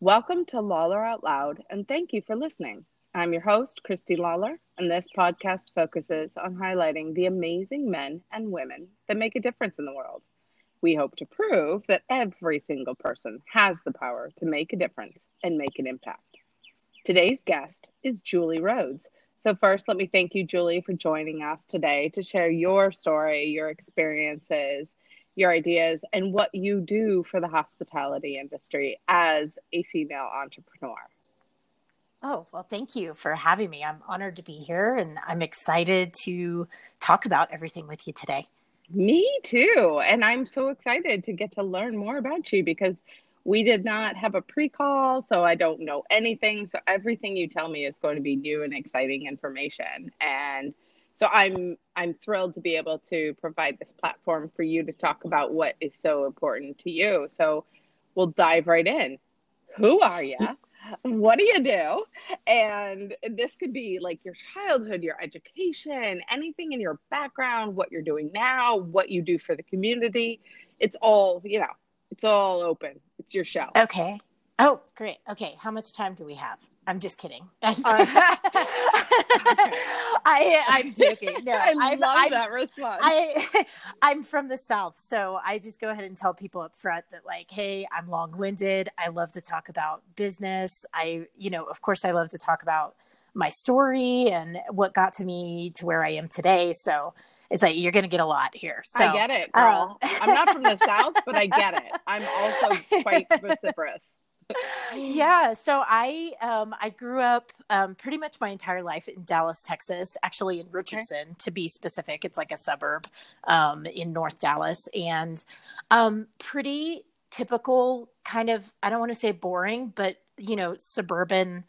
Welcome to Lawler Out Loud, and thank you for listening. I'm your host, Christy Lawler, and this podcast focuses on highlighting the amazing men and women that make a difference in the world. We hope to prove that every single person has the power to make a difference and make an impact. Today's guest is Julie Rhodes. So, first, let me thank you, Julie, for joining us today to share your story, your experiences, your ideas and what you do for the hospitality industry as a female entrepreneur. Oh, well, thank you for having me. I'm honored to be here and I'm excited to talk about everything with you today. Me too. And I'm so excited to get to learn more about you because we did not have a pre call, so I don't know anything. So everything you tell me is going to be new and exciting information. And so i'm i'm thrilled to be able to provide this platform for you to talk about what is so important to you. So we'll dive right in. Who are you what do you do? And this could be like your childhood your education anything in your background what you're doing now what you do for the community. It's all you know it's all open. It's your show. Okay oh great okay how much time do we have I'm just kidding. Uh, I I'm joking. No, I I'm, love I'm, that response. I I'm from the South, so I just go ahead and tell people up front that like, hey, I'm long winded. I love to talk about business. I, you know, of course, I love to talk about my story and what got to me to where I am today. So it's like you're going to get a lot here. So, I get it, girl. Uh, I'm not from the South, but I get it. I'm also quite vociferous yeah so i um i grew up um pretty much my entire life in dallas texas actually in richardson okay. to be specific it's like a suburb um in north dallas and um pretty typical kind of i don't want to say boring but you know suburban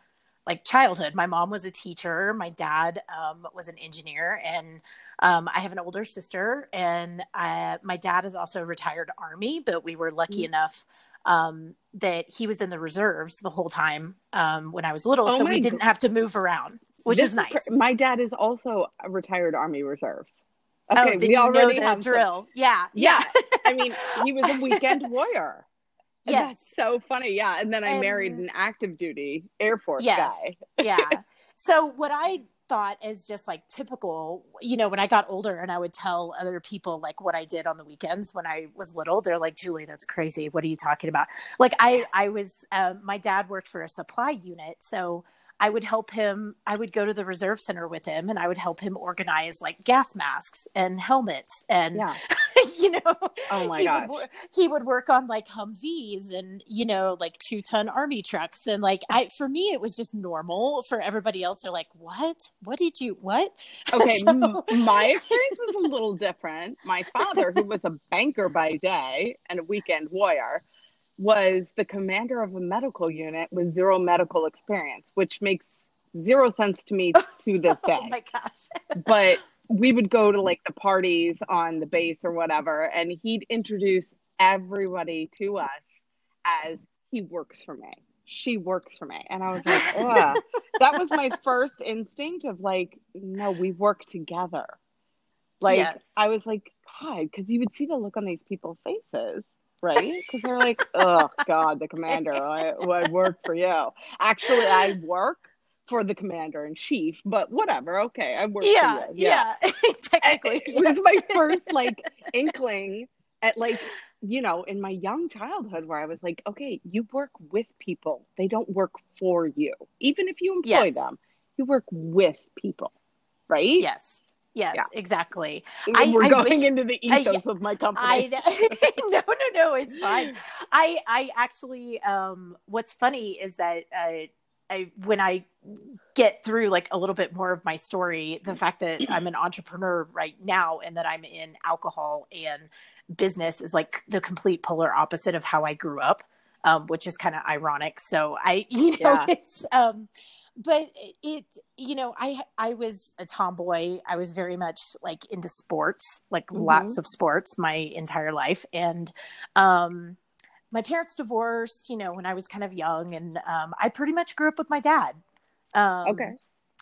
like childhood my mom was a teacher my dad um, was an engineer and um, i have an older sister and I, uh, my dad is also a retired army but we were lucky mm-hmm. enough um, that he was in the reserves the whole time um, when I was little, oh so we didn't have to move around, which is nice. Is, my dad is also a retired Army Reserves. Oh, okay, oh, we already have drill. Some, yeah, yeah. I mean, he was a weekend warrior. Yes, that's so funny. Yeah, and then I and, married an active duty Air Force yes, guy. yeah. So what I thought as just like typical you know when i got older and i would tell other people like what i did on the weekends when i was little they're like julie that's crazy what are you talking about like i i was um, my dad worked for a supply unit so I would help him. I would go to the reserve center with him and I would help him organize like gas masks and helmets. And, yeah. you know, oh my god, he would work on like Humvees and, you know, like two ton army trucks. And like, I, for me, it was just normal. For everybody else, they're like, what? What did you, what? Okay. so... my experience was a little different. My father, who was a banker by day and a weekend warrior, was the commander of a medical unit with zero medical experience, which makes zero sense to me to this oh day. oh my gosh. but we would go to like the parties on the base or whatever, and he'd introduce everybody to us as he works for me. She works for me. And I was like, oh, that was my first instinct of like, no, we work together. Like, yes. I was like, God, because you would see the look on these people's faces right? Because they're like, oh God, the commander, I, I work for you. Actually, I work for the commander in chief, but whatever. Okay, I work yeah. Yeah, yeah. technically, it was my first like inkling at like you know in my young childhood where I was like, okay, you work with people; they don't work for you. Even if you employ yes. them, you work with people, right? Yes. Yes, yeah. exactly. I, We're I going wish, into the ethos I, of my company. I, no, no, no, it's fine. I, I actually, um, what's funny is that, uh, I, when I get through like a little bit more of my story, the fact that I'm an entrepreneur right now and that I'm in alcohol and business is like the complete polar opposite of how I grew up, um, which is kind of ironic. So I, you know, yeah. it's, um, but it you know i i was a tomboy i was very much like into sports like mm-hmm. lots of sports my entire life and um my parents divorced you know when i was kind of young and um i pretty much grew up with my dad um okay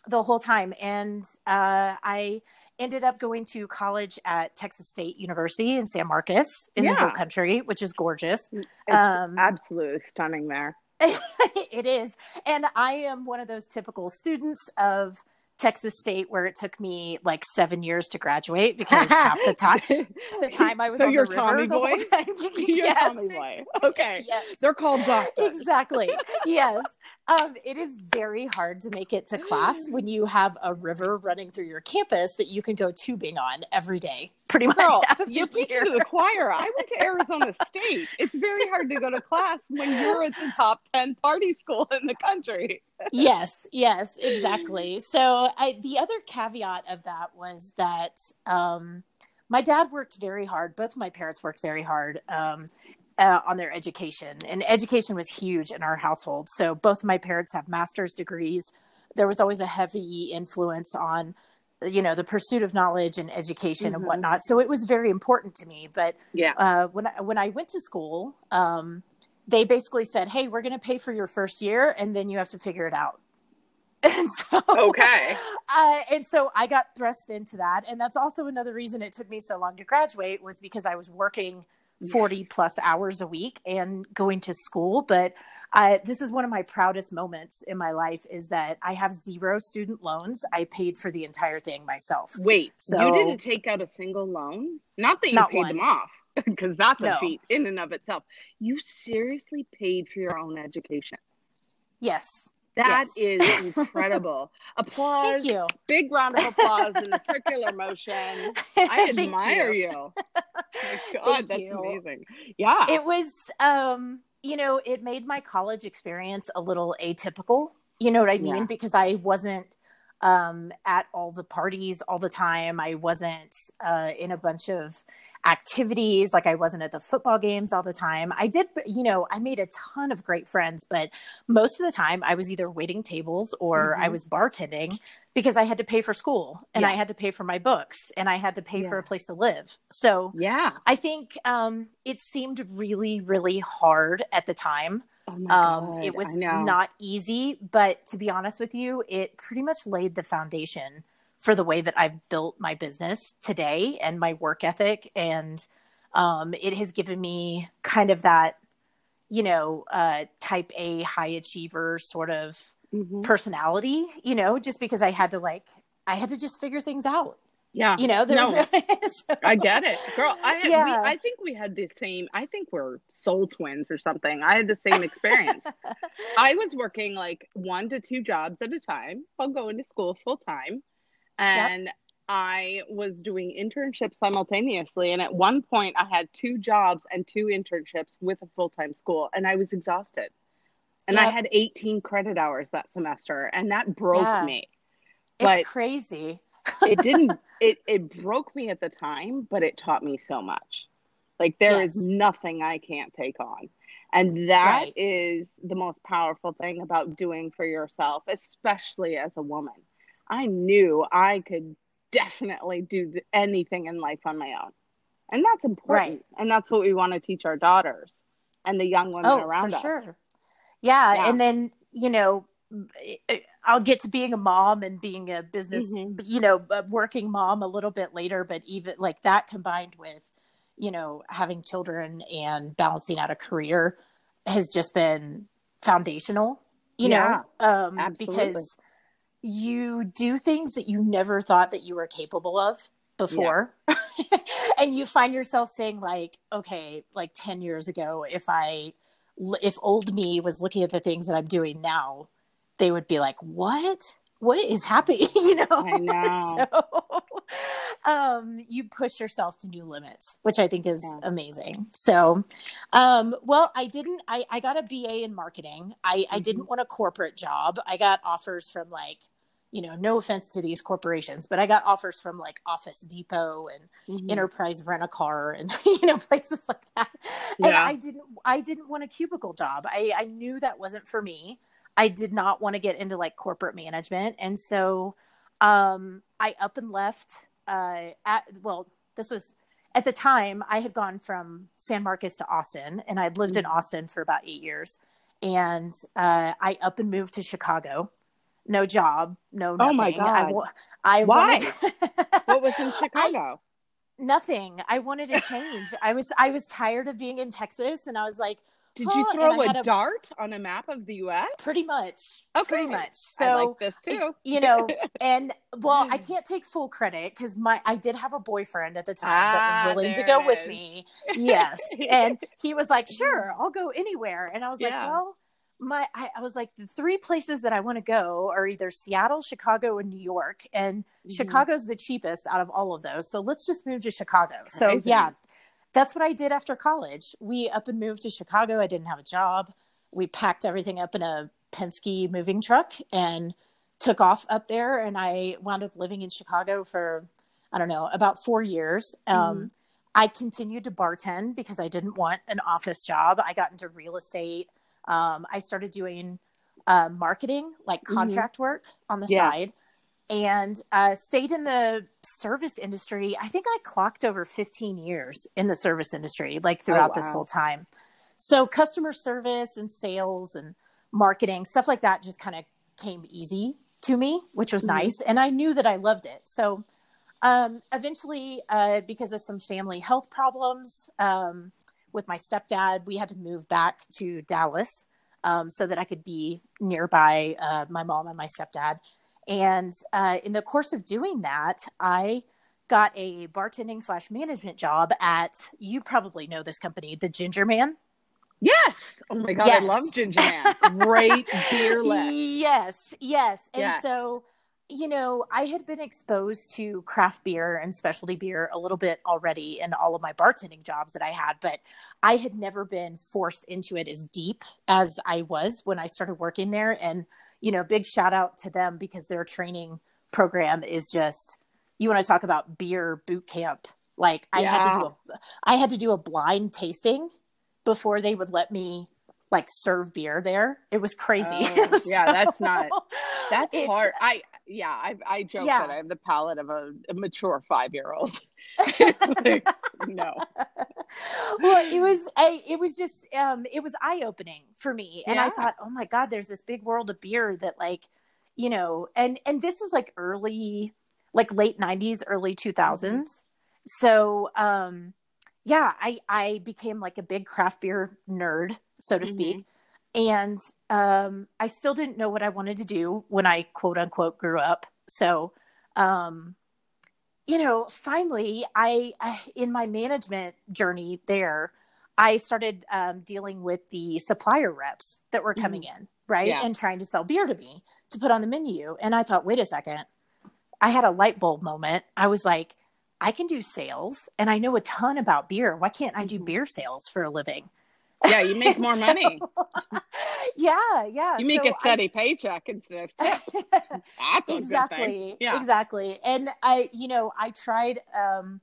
the whole time and uh i ended up going to college at Texas State University in San Marcos in yeah. the Hill Country, which is gorgeous. It's um, absolutely stunning there it is. And I am one of those typical students of Texas State where it took me like seven years to graduate because half the time the time I was so on you're the Tommy the boy. time. You're yes. Tommy boy. Okay. Yes. They're called doctors. Exactly. yes. Um, it is very hard to make it to class when you have a river running through your campus that you can go tubing on every day, pretty much. Girl, you're to the choir. I went to Arizona State. It's very hard to go to class when you're at the top 10 party school in the country. yes, yes, exactly. So I, the other caveat of that was that um, my dad worked very hard. Both my parents worked very hard um, uh, on their education, and education was huge in our household. So both of my parents have master's degrees. There was always a heavy influence on, you know, the pursuit of knowledge and education and Mhm. whatnot. So it was very important to me. But Yeah. uh, when I, when I went to school, um, they basically said, "Hey, we're going to pay for your first year, and then you have to figure it out." And so, Okay. uh, and so I got thrust into that, and that's also another reason it took me so long to graduate was because I was working forty Yes. plus hours a week and going to school. But I, this is one of my proudest moments in my life is that I have zero student loans. I paid for the entire thing myself. Wait, So- you didn't take out a single loan? Not that you Not paid one. them off, because that's No. a feat in and of itself. You seriously paid for your own education. Yes, That Yes. is incredible. applause. thank you. Big round of applause in the circular motion. I admire you. Oh my God, Thank that's you. amazing. Yeah. it was um you know it made my college experience a little atypical you know what i mean Yeah. because i wasn't um at all the parties all the time i wasn't uh in a bunch of activities. Like i wasn't at the football games all the time. I did you know i made a ton of great friends but most of the time i was either waiting tables or i Mhm. was bartending because i had to pay for school and i had to pay for my books and i had to pay for a place to live. So yeah. I think um, it seemed really, really hard at the time. Oh Um, it was not easy, but to be honest with you, it pretty much laid the foundation for the way that I've built my business today and my work ethic. And um, it has given me kind of that, you know, uh, type A high achiever sort of Mhm. personality, you know, just because I had to like, I had to just figure things out. Yeah. You know, there's No. so- I get it, girl. I had, we, Yeah. I think we had the same. I think we're soul twins or something. I had the same experience. I was working like one to two jobs at a time while going to school full time, and I was doing internships simultaneously. And at one point, I had two jobs and two internships with a full time school, and I was exhausted. And I had 18 credit hours that semester, and that broke Yeah. me. it's But- crazy. it didn't it it broke me at the time but it taught me so much like there is Yes. nothing i can't take on and that is Right. the most powerful thing about doing for yourself especially as a woman i knew i could definitely do anything in life on my own and that's important and that's what we want to teach our daughters and the young women Oh, around us sure. Yeah, Yeah. and then you know, I'll get to being a mom and being a business, Mhm. you know, working mom a little bit later. But even like that combined with, you know, having children and balancing out a career has just been foundational. You Yeah, know, um, absolutely. because you do things that you never thought that you were capable of before. And you find yourself saying like okay like 10 years ago if i if old me was looking at the things that i'm doing now they would be like what? What is happening? You know? I know. so um you push yourself to new limits which i think is Yeah. amazing. So um well i didn't i i got a ba in marketing. I i Mhm. didn't want a corporate job. I got offers from like you know no offense to these corporations but i got offers from like office depot and Mhm. enterprise rent a car and you know places like that. And i didn't i didn't want a cubicle job. I i knew that wasn't for me. I did not want to get into like corporate management. And so um i up and left uh at well this was at the time i had gone from san marcos to austin and i'd lived in Mhm. austin for about eight years. And uh i up and moved to chicago no job no nothing. Oh my i, God. wa- I Why? wanted what was in chicago nothing i wanted to change i was i was tired of being in texas and i was like Did you throw I a, a- dart on a map of the U.S.? Pretty much. Okay. Pretty much. So I like this too. you know and well i can't take full credit because my i did have a boyfriend at the time that Ah, was willing to go with me yes and he was like sure i'll go anywhere and i was Yeah. like well my I, I was like the three places that i want to go are either seattle chicago and new york and Mhm. chicago's the cheapest out of all of those so let's just move to chicago so yeah that's what i did after college we up and moved to chicago i didn't have a job we packed everything up in a penske moving truck and took off up there and I wound up living in Chicago for I don't know about four years. Um, I continued to bartend because I didn't want an office job. I got into real estate. Um, I started doing uh, marketing, like Mhm. contract work on the Yeah. side, and uh, stayed in the service industry. I think I clocked over 15 years in the service industry, like throughout this wow. whole time. So customer service and sales and marketing stuff like that just kind of came easy to me, which was Mhm. nice. And I knew that I loved it. So um, eventually, uh, because of some family health problems um, with my stepdad, we had to move back to Dallas um, so that I could be nearby uh, my mom and my stepdad. And uh, in the course of doing that, I got a bartending slash management job at, you probably know this company, the Ginger Man. Yes. Oh my god, I love Ginger Man. Great beer list. Yes, yes. And Yes. so, you know, I had been exposed to craft beer and specialty beer a little bit already in all of my bartending jobs that I had, but I had never been forced into it as deep as I was when I started working there. And, you know, big shout out to them because their training program is just, you want to talk about beer boot camp. Like I had to do a, I had to do a blind tasting before they would let me like serve beer there. It was crazy. Oh, yeah, that's not- That's hard. I yeah, I I joke Yeah. that I have the palate of a, a mature five year old. no. well, it was I, it was just um it was eye opening for me, and I thought, oh my god, there's this big world of beer that like you know, and and this is like early, like late '90s, early 2000s. So um yeah, I I became like a big craft beer nerd, so to Mhm. speak. And um, I still didn't know what I wanted to do when I quote unquote grew up. So, um, you know, finally, I, I in my management journey there, I started um, dealing with the supplier reps that were coming in, right, Yeah. and trying to sell beer to me to put on the menu. And I thought, wait a second, I had a light bulb moment. I was like, I can do sales, and I know a ton about beer. Why can't I do Mhm. beer sales for a living? Yeah, you make more So- money. yeah, yeah. You make So a I steady s- paycheck instead of tips. That's a good thing. exactly Yeah. exactly and i you know i tried um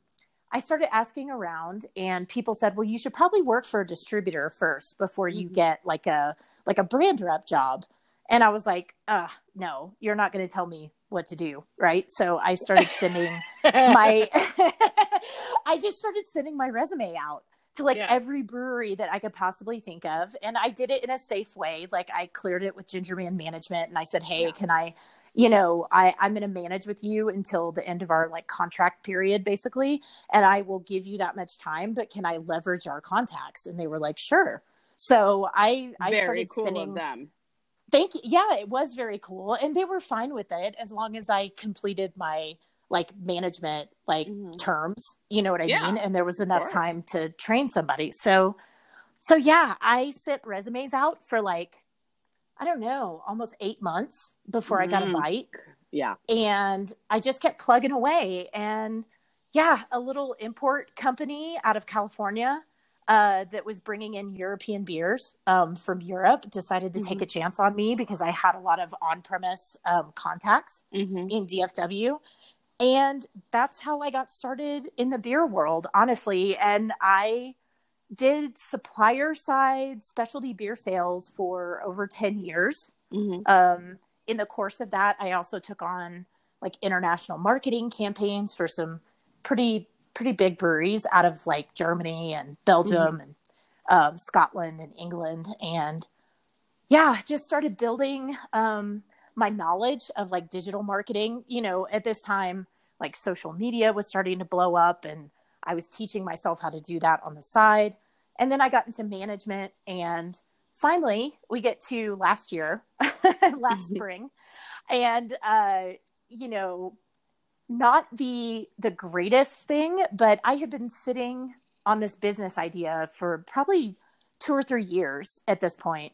i started asking around and people said well you should probably work for a distributor first before you Mhm. get like a like a brand rep job and i was like uh no you're not going to tell me what to do right so i started sending my I just started sending my resume out to like Yeah. every brewery that I could possibly think of and I did it in a safe way like I cleared it with Gingerman management and I said hey Yeah. can I you know I I'm going to manage with you until the end of our like contract period basically and I will give you that much time but can I leverage our contacts and they were like sure so I I Very started cool sending them. thank you yeah it was very cool and they were fine with it as long as i completed my like management like Mhm. terms you know what i Yeah, mean and there was enough time to train somebody so so yeah i sent resumes out for like i don't know almost eight months before i got a Mm. bite Yeah. and I just kept plugging away. And yeah, a little import company out of California uh, that was bringing in European beers um, from Europe decided to take a chance on me because I had a lot of on premise um, contacts hmm in DFW. And that's how I got started in the beer world, honestly. And I did supplier side specialty beer sales for over 10 years. Hmm um, in the course of that, I also took on like international marketing campaigns for some pretty pretty big breweries out of like Germany and Belgium and um, Scotland and England, and yeah, just started building um, my knowledge of like digital marketing. You know, at this time, like social media was starting to blow up, and I was teaching myself how to do that on the side. and then I got into management and finally we get to last year, last spring. And uh, you know, not the the greatest thing, but I had been sitting on this business idea for probably two or three years at this point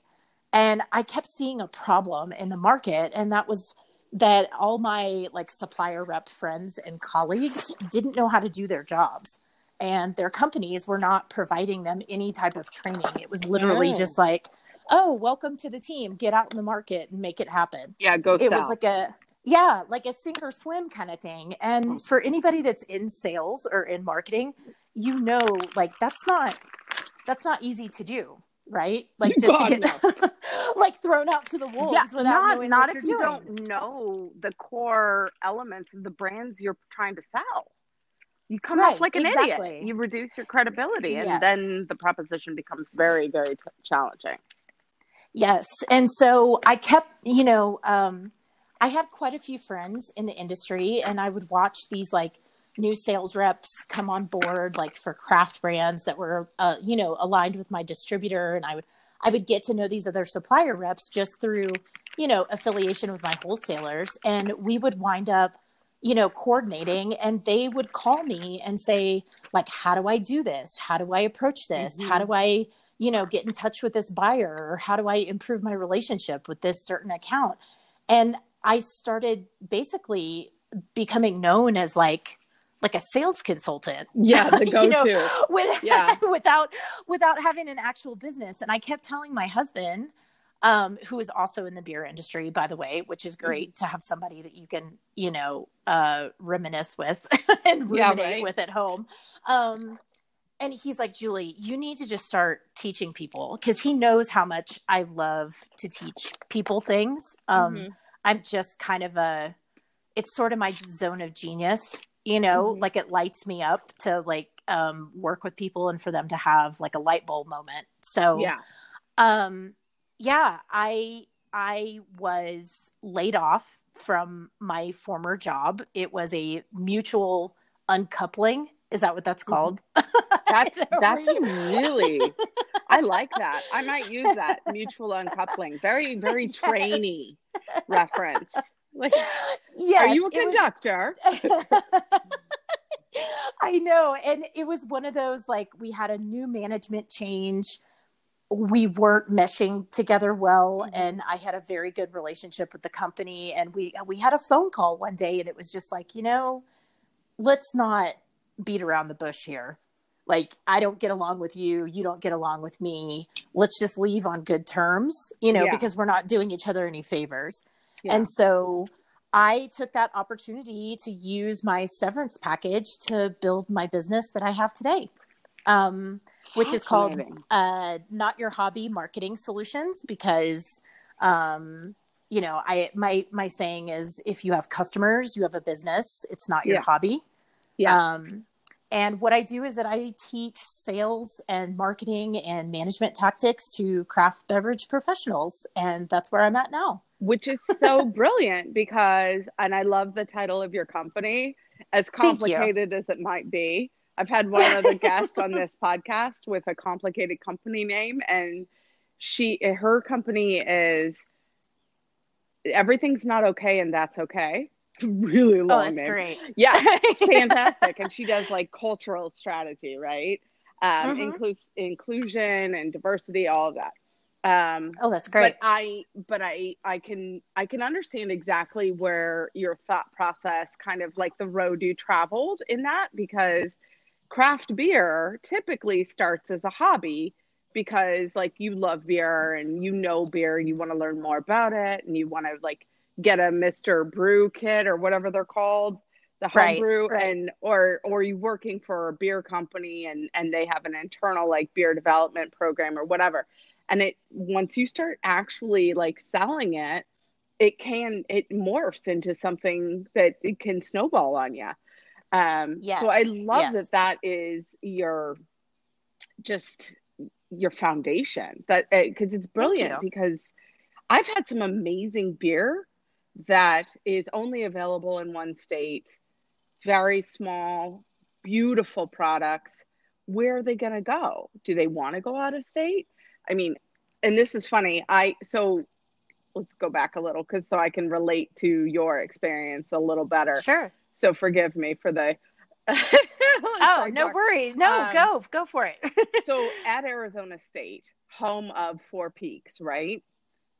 and i kept seeing a problem in the market and that was that all my like supplier rep friends and colleagues didn't know how to do their jobs. And their companies were not providing them any type of training. It was literally just like oh welcome to the team. Get out in the market and make it happen. Yeah go it was like a yeah like a sink or swim kind of thing. And oh. for anybody that's in sales or in marketing you know like that's not that's not easy to do right like just God, to get no. like thrown out to the wolves yeah, without not, knowing not if you doing. don't know the core elements of the brands you're trying to sell you come right, off like an exactly. idiot you reduce your credibility and yes. then the proposition becomes very very t- challenging yes and so i kept you know um I had quite a few friends in the industry, and I would watch these like new sales reps come on board, like for craft brands that were, uh, you know, aligned with my distributor, and I would I would get to know these other supplier reps just through, you know, affiliation with my wholesalers, and we would wind up you know coordinating and they would call me and say like how do i do this? How do i approach this? Mm-hmm. how do i you know get in touch with this buyer? Or how do i improve my relationship with this certain account? And I started basically becoming known as like like a sales consultant. Yeah, the go-to. you know, with, yeah. without without having an actual business. And I kept telling my husband, um, who is also in the beer industry, by the way, which is great mm-hmm. to have somebody that you can, you know, uh, reminisce with and ruminate yeah, right. with at home. Um, and he's like, Julie, you need to just start teaching people because he knows how much I love to teach people things. Um, mm-hmm I'm just kind of a it's sort of my zone of genius, you know, mm-hmm. like it lights me up to like um work with people and for them to have like a light bulb moment. So yeah. Um yeah, I I was laid off from my former job. It was a mutual uncoupling. Is that what that's mm-hmm. called? That's that's a really I like that. I might use that mutual uncoupling. Very very yes. trainy reference. Like, yes, are you a conductor? Was... I know. And it was one of those like we had a new management change. We weren't meshing together well mm-hmm. and I had a very good relationship with the company and we we had a phone call one day and it was just like, you know, let's not beat around the bush here. Like I don't get along with you, you don't get along with me. Let's just leave on good terms, you know, yeah. because we're not doing each other any favors. Yeah. And so I took that opportunity to use my severance package to build my business that I have today, um, which is called uh, Not Your Hobby Marketing Solutions. Because, um, you know, I my my saying is, if you have customers, you have a business. It's not your yeah. hobby. Yeah. Um, and what I do is that I teach sales and marketing and management tactics to craft beverage professionals, and that's where I'm at now which is so brilliant because, and I love the title of your company, as complicated as it might be. I've had one other guest on this podcast with a complicated company name, and she, her company is everything's not okay, and that's okay. really oh, long oh, that's name. great. Yeah, fantastic. and she does like cultural strategy, right? Um, mm-hmm. inclus- inclusion and diversity, all of that. Um, oh, that's great. But I, but I, I can, I can understand exactly where your thought process, kind of like the road you traveled in that, because craft beer typically starts as a hobby because like you love beer and you know beer and you want to learn more about it and you want to like get a Mr. Brew kit or whatever they're called, the home right, brew right. and or or you working for a beer company and and they have an internal like beer development program or whatever and it once you start actually like selling it it can it morphs into something that it can snowball on you um yes. so i love yes. that that is your just your foundation that because uh, it's brilliant because i've had some amazing beer that is only available in one state very small beautiful products where are they going to go? Do they want to go out of state? I mean, and this is funny. I so let's go back a little cuz so I can relate to your experience a little better. Sure. So forgive me for the oh, no worries. No, um, go, go for it. so at Arizona State, home of Four Peaks, right?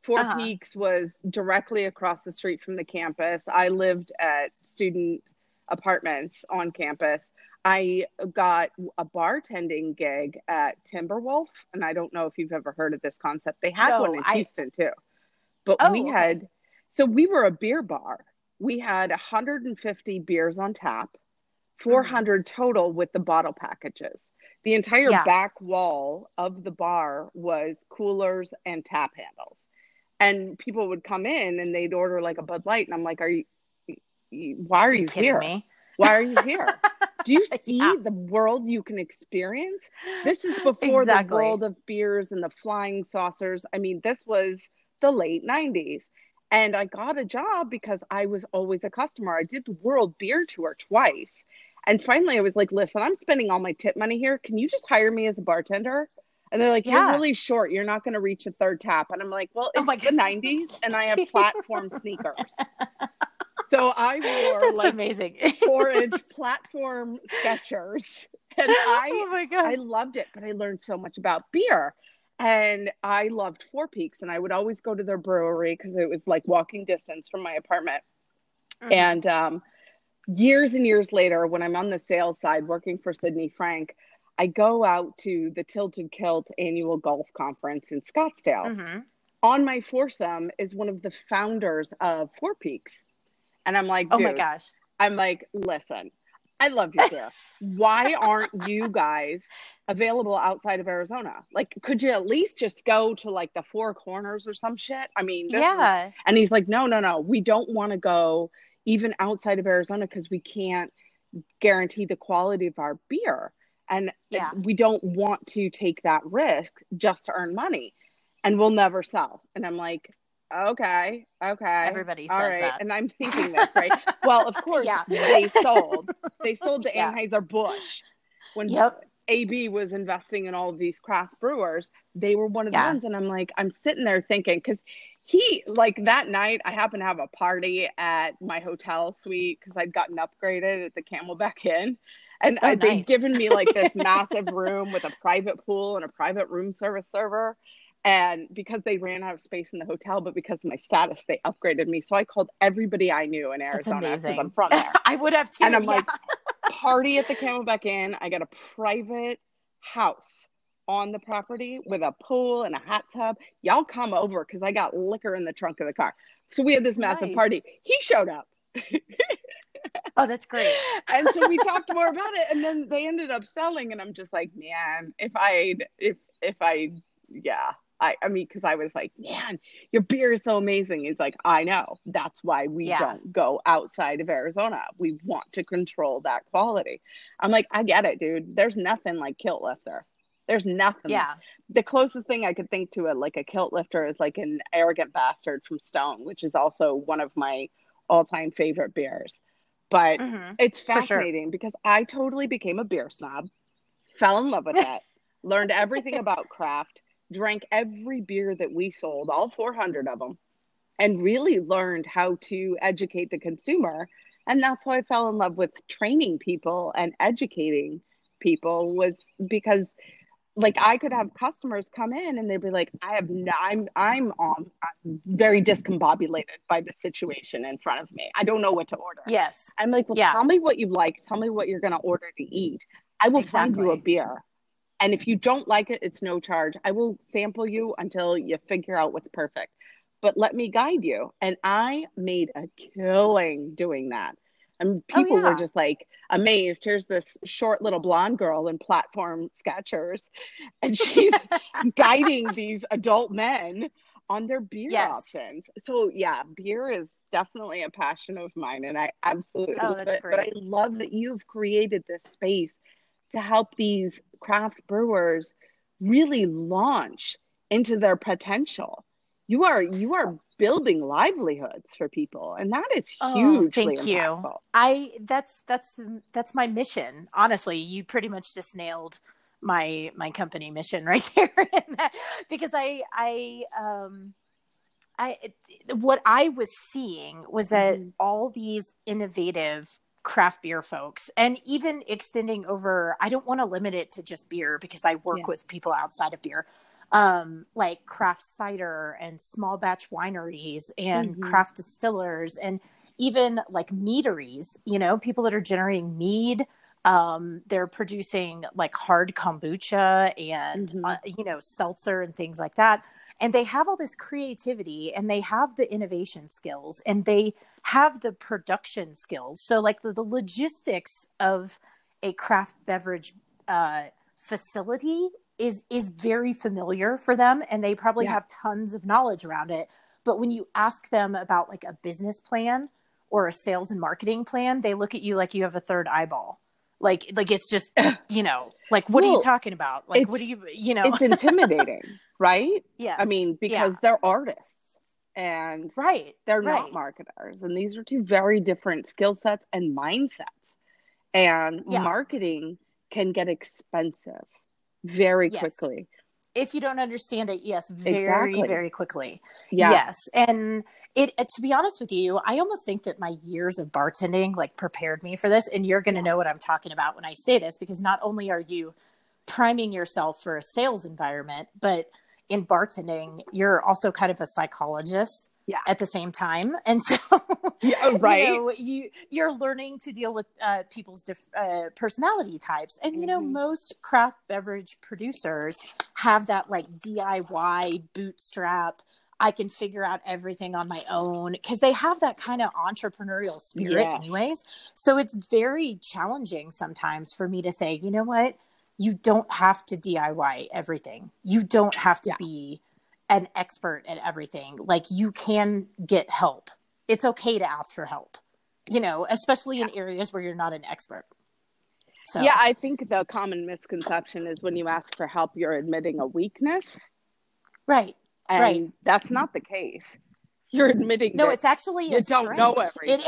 4 uh-huh. Peaks was directly across the street from the campus. I lived at student apartments on campus. I got a bartending gig at Timberwolf, and I don't know if you've ever heard of this concept. They had no, one in I... Houston too, but oh, we had so we were a beer bar. We had 150 beers on tap, 400 mm-hmm. total with the bottle packages. The entire yeah. back wall of the bar was coolers and tap handles, and people would come in and they'd order like a Bud Light, and I'm like, "Are you? Why are you, you here? Me? Why are you here?" Do you see yeah. the world you can experience? This is before exactly. the world of beers and the flying saucers. I mean, this was the late 90s. And I got a job because I was always a customer. I did the World Beer Tour twice. And finally, I was like, listen, I'm spending all my tip money here. Can you just hire me as a bartender? And they're like, you're yeah. really short. You're not going to reach a third tap. And I'm like, well, oh it's oh the 90s and I have platform sneakers. So I wore That's like amazing inch platform Skechers. And I oh my gosh. I loved it, but I learned so much about beer. And I loved Four Peaks and I would always go to their brewery because it was like walking distance from my apartment. Mm-hmm. And um, years and years later, when I'm on the sales side working for Sidney Frank, I go out to the Tilted Kilt annual golf conference in Scottsdale. Mm-hmm. On my foursome is one of the founders of Four Peaks. And I'm like, oh my gosh. I'm like, listen, I love you here. Why aren't you guys available outside of Arizona? Like, could you at least just go to like the four corners or some shit? I mean, yeah. Was... and he's like, no, no, no. We don't want to go even outside of Arizona because we can't guarantee the quality of our beer. And yeah. we don't want to take that risk just to earn money. And we'll never sell. And I'm like, okay, okay. Everybody says right. that. And I'm thinking this, right? well, of course, yeah. they sold. They sold to yeah. Anheuser-Busch when yep. AB was investing in all of these craft brewers. They were one of the ones. And I'm like, I'm sitting there thinking, because he, like that night, I happened to have a party at my hotel suite because I'd gotten upgraded at the Camelback Inn. And oh, I, nice. they'd given me like this massive room with a private pool and a private room service server and because they ran out of space in the hotel but because of my status they upgraded me. So i called everybody i knew in arizona because i'm from there. I would have too and i'm yeah. like party at the camelback inn. I got a private house on the property with a pool and a hot tub. Y'all come over because i got liquor in the trunk of the car. So we had this massive nice. party. He showed up. Oh that's great. And so we talked more about it and then they ended up selling and i'm just like man if i if if i yeah I, I mean, because I was like, man, your beer is so amazing. He's like, I know. That's why we yeah. don't go outside of Arizona. We want to control that quality. I'm like, I get it, dude. There's nothing like kilt lifter. There's nothing. Yeah. The closest thing I could think to it, like a kilt lifter, is like an arrogant bastard from Stone, which is also one of my all time favorite beers. But mm-hmm. it's fascinating sure. because I totally became a beer snob, fell in love with it, learned everything about craft drank every beer that we sold, all 400 of them, and really learned how to educate the consumer. And that's why I fell in love with training people and educating people was because like I could have customers come in and they'd be like, I have no, I'm I'm um I'm very discombobulated by the situation in front of me. I don't know what to order. Yes. I'm like, well, yeah. tell me what you like. Tell me what you're gonna order to eat. I will exactly. find you a beer. And if you don't like it, it's no charge. I will sample you until you figure out what's perfect. But let me guide you. And I made a killing doing that. And oh, people oh, yeah. were just like amazed. Here's this short little blonde girl in platform Skechers, and she's guiding these adult men on their beer yes. options. So yeah, beer is definitely a passion of mine, and I absolutely oh, love it. Great. But I love that you've created this space to help these craft brewers really launch into their potential. You are you are building livelihoods for people and that is hugely oh, thank impactful. you i that's that's that's my mission honestly you pretty much just nailed my my company mission right there because I I um I what I was seeing was that mm-hmm. all these innovative craft beer folks and even extending over I don't want to limit it to just beer because I work yes. with people outside of beer um, like craft cider and small batch wineries and mm-hmm. craft distillers and even like meaderies, you know, people that are generating mead. Um, they're producing like hard kombucha and, mm-hmm. uh, you know, seltzer and things like that. And they have all this creativity and they have the innovation skills and they have the production skills. So, like the, the logistics of a craft beverage uh, facility is is very familiar for them and they probably yeah. have tons of knowledge around it. But when you ask them about like a business plan or a sales and marketing plan they look at you like you have a third eyeball. Like like it's just you know like what well, are you talking about? Like what do you you know? it's intimidating right? Yeah i mean because yeah. they're artists and right they're right. not marketers and these are two very different skill sets and mindsets and yeah. marketing can get expensive very yes. quickly. If you don't understand it, yes, very, exactly. very quickly. Yeah. Yes. And it, uh, to be honest with you, I almost think that my years of bartending like prepared me for this. And you're going to know what I'm talking about when I say this, because not only are you priming yourself for a sales environment, but in bartending, you're also kind of a psychologist yeah. at the same time. And so, yeah, right. you, know, you you're learning to deal with uh, people's uh, personality types. And, you know, mm-hmm. most craft beverage producers have that like DIY bootstrap. I can figure out everything on my own because they have that kind of entrepreneurial spirit, yes. anyways. So it's very challenging sometimes for me to say, you know what? You don't have to DIY everything. You don't have to yeah. be an expert at everything. Like you can get help. It's okay to ask for help, you know, especially yeah. in areas where you're not an expert. So Yeah, I think the common misconception is when you ask for help you're admitting a weakness. Right. And right. that's not the case. You're admitting No, it's actually you don't strength. know everything.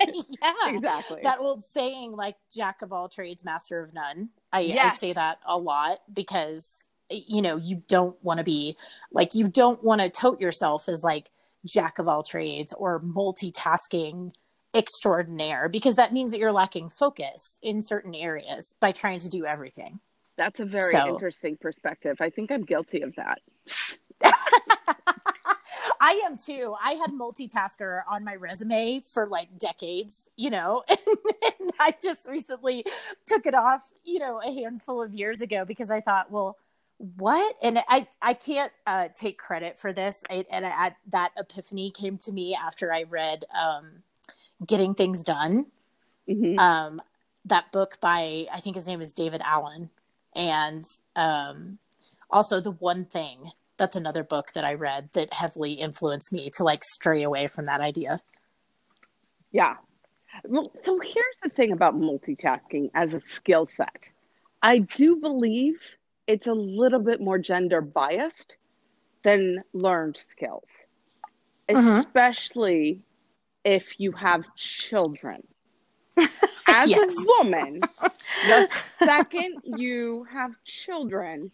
It, yeah. Exactly. That old saying like jack of all trades, master of none. I, yes. I say that a lot because you know you don't want to be like you don't want to tote yourself as like jack of all trades or multitasking extraordinaire because that means that you're lacking focus in certain areas by trying to do everything that's a very so, interesting perspective i think i'm guilty of that I am too. I had multitasker on my resume for like decades, you know, and, and I just recently took it off, you know, a handful of years ago because I thought, well, what? And i i can't uh, take credit for this. I, and I, that epiphany came to me after i read um, getting things done. Mm-hmm. um, that book by i think his name is david allen. And um, also the one thing that's another book that i read that heavily influenced me to like stray away from that idea yeah well so here's the thing about multitasking as a skill set i do believe it's a little bit more gender biased than learned skills, uh-huh. especially if you have children. As yes. a woman, the second you have children,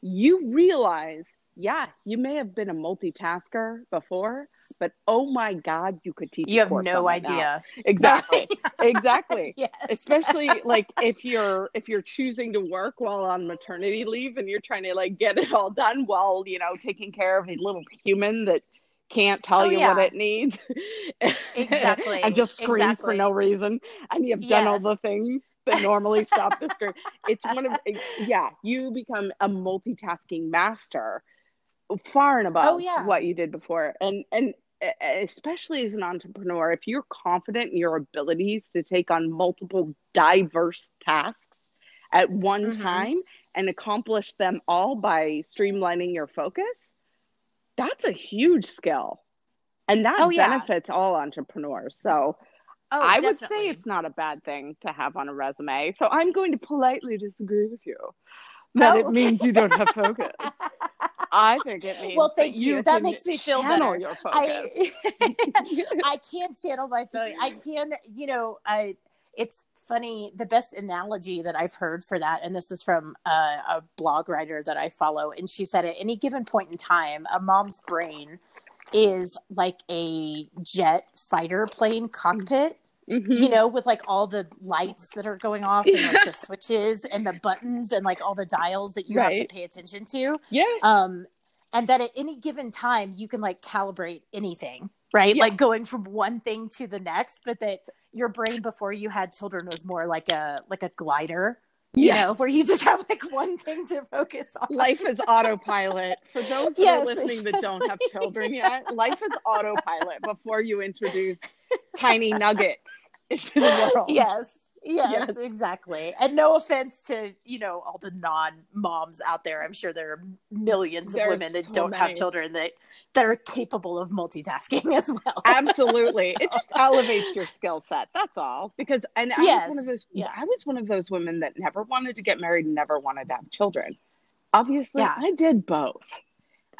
you realize, yeah, you may have been a multitasker before, but oh my god you could teach you have no idea. Exactly exactly. Yes. especially like if you're if you're choosing to work while on maternity leave and you're trying to like get it all done while you know taking care of a little human that can't tell oh, you yeah. what it needs exactly. and just screams exactly. for no reason and you've done all the things that normally stop the scream. It's one of yeah you become a multitasking master far and above oh, yeah. what you did before and and especially as an entrepreneur if you're confident in your abilities to take on multiple diverse tasks at one mm-hmm. time and accomplish them all by streamlining your focus that's a huge skill and that oh, benefits yeah. all entrepreneurs so Oh, I definitely. would say it's not a bad thing to have on a resume. So I'm going to politely disagree with you that oh, it means you don't have focus. I think it means. Well, thank you. That makes me feel better. Your focus. I, I can't channel my phone. I can, you know, I it's funny. The best analogy that I've heard for that, and this was from a, a blog writer that I follow, and she said at any given point in time, a mom's brain is like a jet fighter plane mm. cockpit. Mhm. You know, with like all the lights that are going off and like the switches and the buttons and like all the dials that you have to pay attention to yes. um and that at any given time you can like calibrate anything right Yeah. like going from one thing to the next but that your brain before you had children was more like a like a glider you Yes. know where you just have like one thing to focus on life is autopilot. For those that Yes, are listening that don't have children yet, life is autopilot before you introduce tiny nuggets into the world. yes Yes, Yes. exactly. And no offense to, you know, all the non moms out there. I'm sure there are millions There's of women that so don't many. have children that that are capable of multitasking as well. Absolutely. It just elevates your skill set. That's all. Because and I Yes. was one of those Yeah. I was one of those women that never wanted to get married and never wanted to have children. Obviously, Yeah. I did both.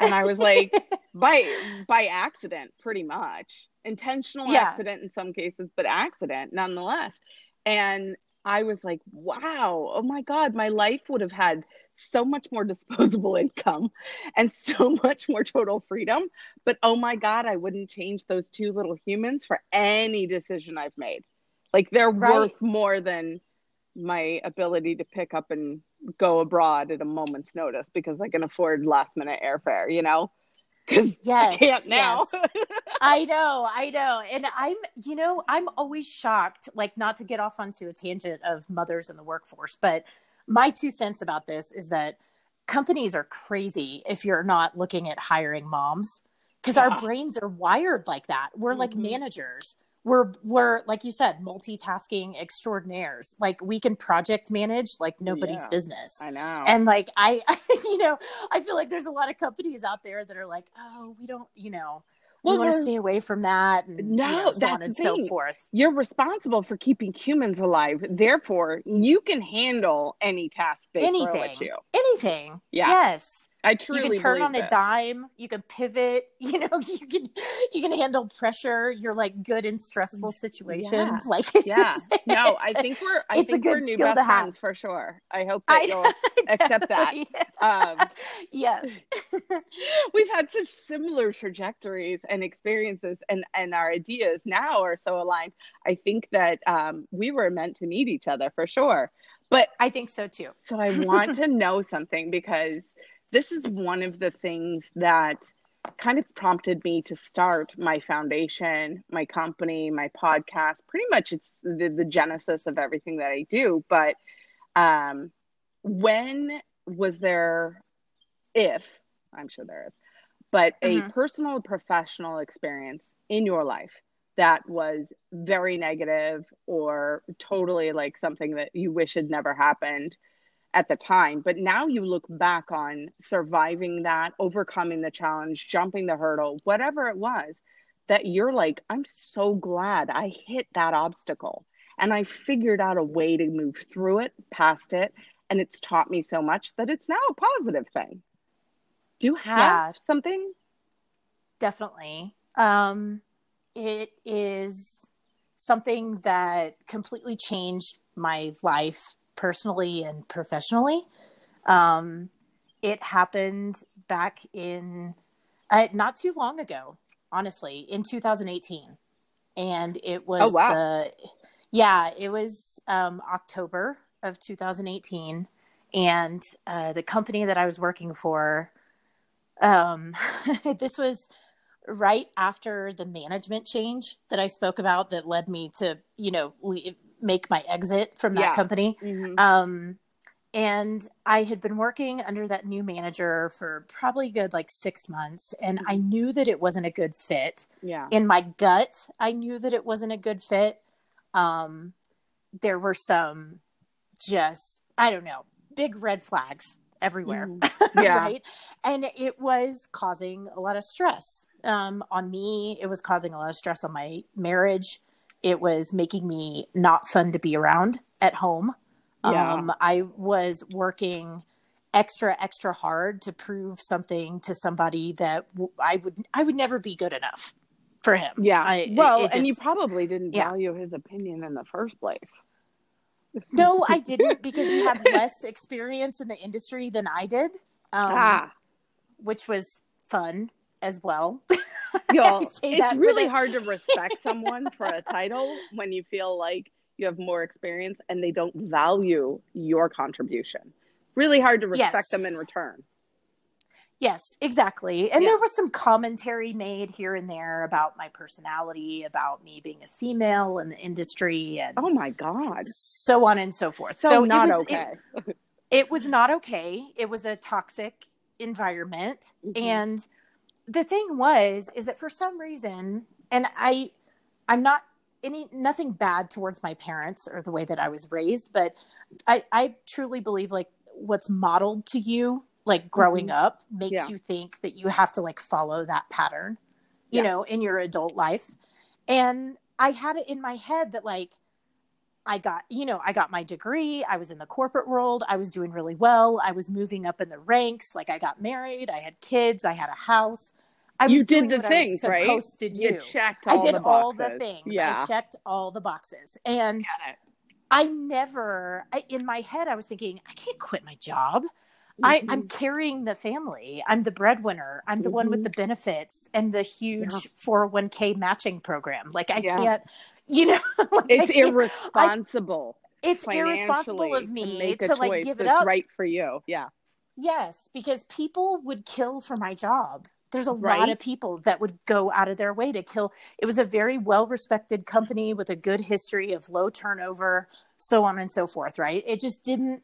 And I was like by by accident pretty much. Intentional Yeah. accident in some cases, but accident nonetheless. And I was like, wow, oh my God, my life would have had so much more disposable income and so much more total freedom. But oh my God, I wouldn't change those two little humans for any decision I've made. Like they're Right. worth more than my ability to pick up and go abroad at a moment's notice because I can afford last minute airfare, you know? Because yes. I can't now. yes. I know, I know. And I'm, you know, I'm always shocked, like, not to get off onto a tangent of mothers in the workforce, but my two cents about this is that companies are crazy if you're not looking at hiring moms because Yeah. our brains are wired like that. We're like Mhm. managers. We're, we're like you said, multitasking extraordinaires. Like we can project manage like nobody's Yeah. business I know. and like I, you know, I feel like there's a lot of companies out there that are like, oh, we don't, you know, Well, we want to stay away from that, and No, you know, so on and so forth. You're responsible for keeping humans alive. Therefore, you can handle any task they throw Anything, at you. anything. Yeah. Yes, I truly you can turn on a dime. You can pivot. You know, you can you can handle pressure. You're like good in stressful situations. Yeah. Like it's Yeah. just No, I think we're I it's a think we're new best friends for sure. I hope that I you'll accept that. definitely- um yes. we've had such similar trajectories and experiences and and our ideas now are so aligned i think that um we were meant to meet each other for sure but I think so too. so i want to know something because this is one of the things that kind of prompted me to start my foundation my company my podcast pretty much it's the, the genesis of everything that i do but um when was there if i'm sure there is but a Mhm. personal professional experience in your life that was very negative or totally like something that you wish had never happened at the time but now you look back on surviving that overcoming the challenge jumping the hurdle whatever it was that you're like i'm so glad i hit that obstacle and i figured out a way to move through it past it and it's taught me so much that it's now a positive thing. Do you have Yeah. something? Definitely. Um it is something that completely changed my life personally and professionally. Um it happened back in uh, not too long ago honestly in 2018 and it was Oh, wow. the yeah it was um october of 2018 and uh, the company that i was working for um this was right after the management change that I spoke about that led me to, you know, le- make my exit from that Yeah. company. Mhm. Um, and I had been working under that new manager for probably good like six months, and I knew that it wasn't a good fit. yeah In my gut, I knew that it wasn't a good fit. Um, there were some just, I don't know, big red flags everywhere Mhm. Yeah. right and it was causing a lot of stress um, on me it was causing a lot of stress on my marriage it was making me not fun to be around at home Yeah. um, i was working extra extra hard to prove something to somebody that w- i would i would never be good enough for him. Yeah. I, well, it and you probably didn't yeah. value his opinion in the first place. no, I didn't because he had less experience in the industry than I did, um, ah, which was fun as well. y'all, it's really a- hard to respect someone for a title when you feel like you have more experience and they don't value your contribution. Really hard to respect Yes. them in return. Yes, exactly. And Yeah. there was some commentary made here and there about my personality, about me being a female in the industry, and Oh my god. so on and so forth. So, it not was- okay. It, it was not okay. It was a toxic environment. Mhm. And the thing was, is that for some reason, and I, I'm not any nothing bad towards my parents or the way that I was raised, but I, I truly believe like what's modeled to you, like growing up, makes Mm-hmm. Yeah. you think that you have to like follow that pattern, you Yeah. know, in your adult life. And I had it in my head that like I got, you know, I got my degree. I was in the corporate world. I was doing really well. I was moving up in the ranks. Like I got married. I had kids. I had a house. I You was did doing the things, I right? supposed to do. You checked all I did the all the things. Yeah. I checked all the boxes. And I never, I, in my head, I was thinking, I can't quit my job. I, Mhm. I'm carrying the family. I'm the breadwinner. I'm the one with the benefits and the huge 401k matching program. Like I Yeah. can't, you know, like, it's irresponsible it's irresponsible of me to to like give it up. right for you. Yeah. Yes, because people would kill for my job. There's a lot of people that would go out of their way to kill. It was a very well respected company with a good history of low turnover, so on and so forth, right? It just didn't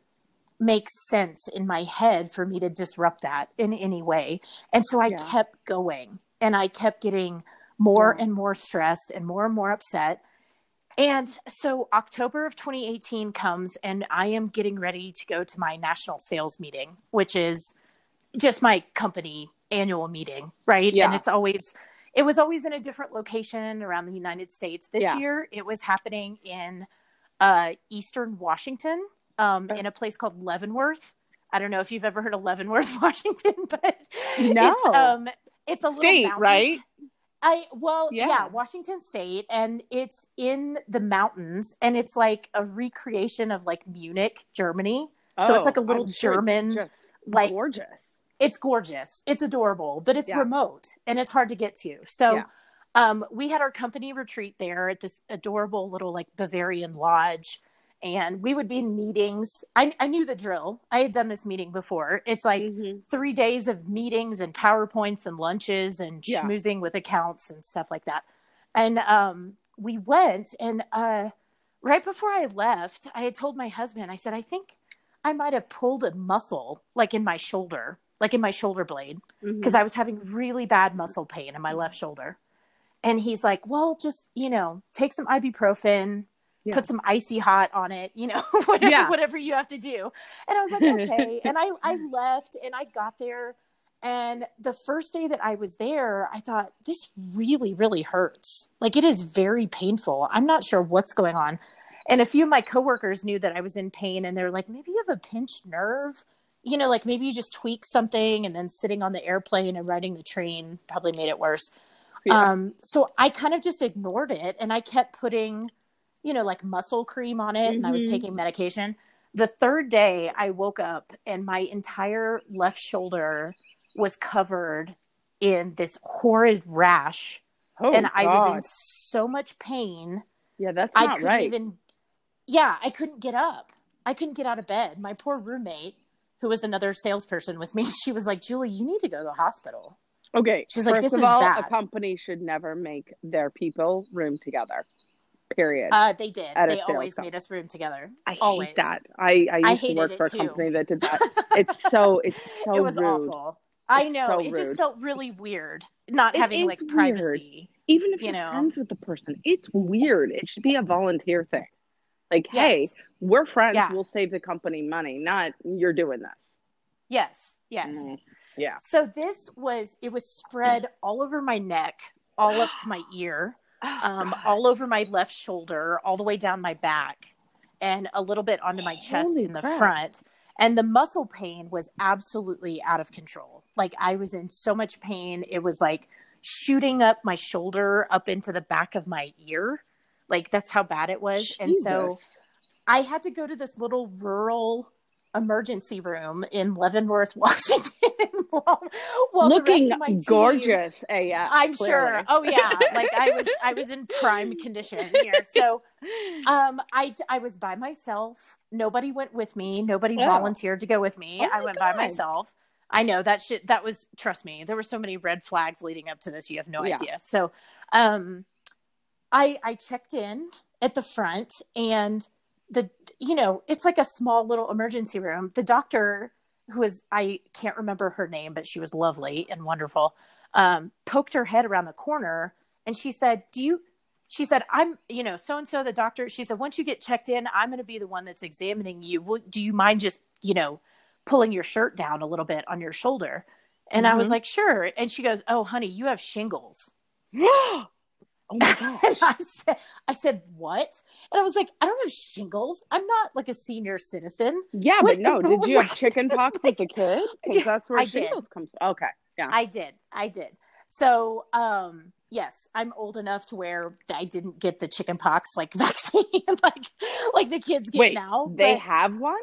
make sense in my head for me to disrupt that in any way. And so I Yeah. kept going and I kept getting more Yeah. and more stressed and more and more upset. And so October of 2018 comes, and I am getting ready to go to my national sales meeting, which is just my company annual meeting, right? Yeah. And it's always, it was always in a different location around the United States. This Yeah. year, it was happening in uh, Eastern Washington, um, Okay. in a place called Leavenworth. I don't know if you've ever heard of Leavenworth, Washington, but No. it's, um, it's a State, right? I well, yeah. Yeah. Washington State, and it's in the mountains, and it's like a recreation of like Munich, Germany. So it's like a Oh, little I'm German, just like- gorgeous. It's gorgeous, it's adorable, but it's Yeah. remote and it's hard to get to. So, Yeah. um, we had our company retreat there at this adorable little like Bavarian lodge, and we would be in meetings. I, I knew the drill. I had done this meeting before. It's like Mhm. three days of meetings and powerpoints and lunches and Yeah. schmoozing with accounts and stuff like that and um, we went and uh, right before i left i had told my husband i said i think i might have pulled a muscle like in my shoulder like in my shoulder blade because i was having really bad muscle pain in my left shoulder and he's like well just you know take some ibuprofen Yeah. put some icy hot on it you know whatever, Yeah. whatever you have to do and i was like okay and i i left and i got there and the first day that I was there, I thought, this really, really hurts. Like it is very painful. I'm not sure what's going on. And a few of my coworkers knew that I was in pain and they're like, maybe you have a pinched nerve. You know, like maybe you just tweak something and then sitting on the airplane and riding the train probably made it worse. Yeah. Um, so I kind of just ignored it and I kept putting, you know, like muscle cream on it and I was Mhm. taking medication. The third day I woke up and my entire left shoulder was covered in this horrid rash oh, and I was in so much pain. Yeah, that's I couldn't right. even Yeah, I couldn't get up. I couldn't get out of bed. My poor roommate, who was another salesperson with me, she was like, "Julie, you need to go to the hospital." Okay. She's like, first "This of is all, bad." a company should never make their people room together. Period. Uh, they did. They always company. made us room together. I hate always. that. I, I I used to work for a too. company that did that. It's so it's so it was rude. awful. I It's know. so it just felt really weird not It having like weird. privacy. Even if you you're know. friends with the person, it's weird. It should be a volunteer thing. Like, hey, we're friends. Yeah. We'll save the company money. Not you're doing this. Yes. Yes. Mhm. Yeah. So this was it was spread all over my neck, all up to my ear, um, all over my left shoulder, all the way down my back, and a little bit onto my chest Holy in the crap. front. And the muscle pain was absolutely out of control. Like I was in so much pain. It was like shooting up my shoulder up into the back of my ear. Like that's how bad it was. And so I had to go to this little rural emergency room in Leavenworth, Washington, while, while looking rest of my team- gorgeous. AF, I'm clearly. sure. Oh yeah, like I was, I was in prime condition here. So, um, I I was by myself. Nobody went with me. Nobody Oh. volunteered to go with me. Oh I went by myself. I know that shit. That was trust me. There were so many red flags leading up to this. You have no Yeah. idea. So, um, I I checked in at the front and the you know it's like a small little emergency room. The doctor who was I can't remember her name, but she was lovely and wonderful. Um, poked her head around the corner and she said, "Do you?" She said, "I'm you know so and so the doctor." She said, "Once you get checked in, I'm going to be the one that's examining you. Will, do you mind just you know pulling your shirt down a little bit on your shoulder?" And I was Mhm. like, "Sure." And she goes, "Oh, honey, you have shingles." oh my And. I said, I said, what? And I was like, I don't have shingles. I'm not like a senior citizen. Yeah, What- but no, did you have chicken pox as a kid? Because that's where I did. shingles comes from. Okay. Yeah. I did. I did. So, um, yes, I'm old enough to where I didn't get the chicken pox like vaccine, like like the kids get Wait, now. They have one?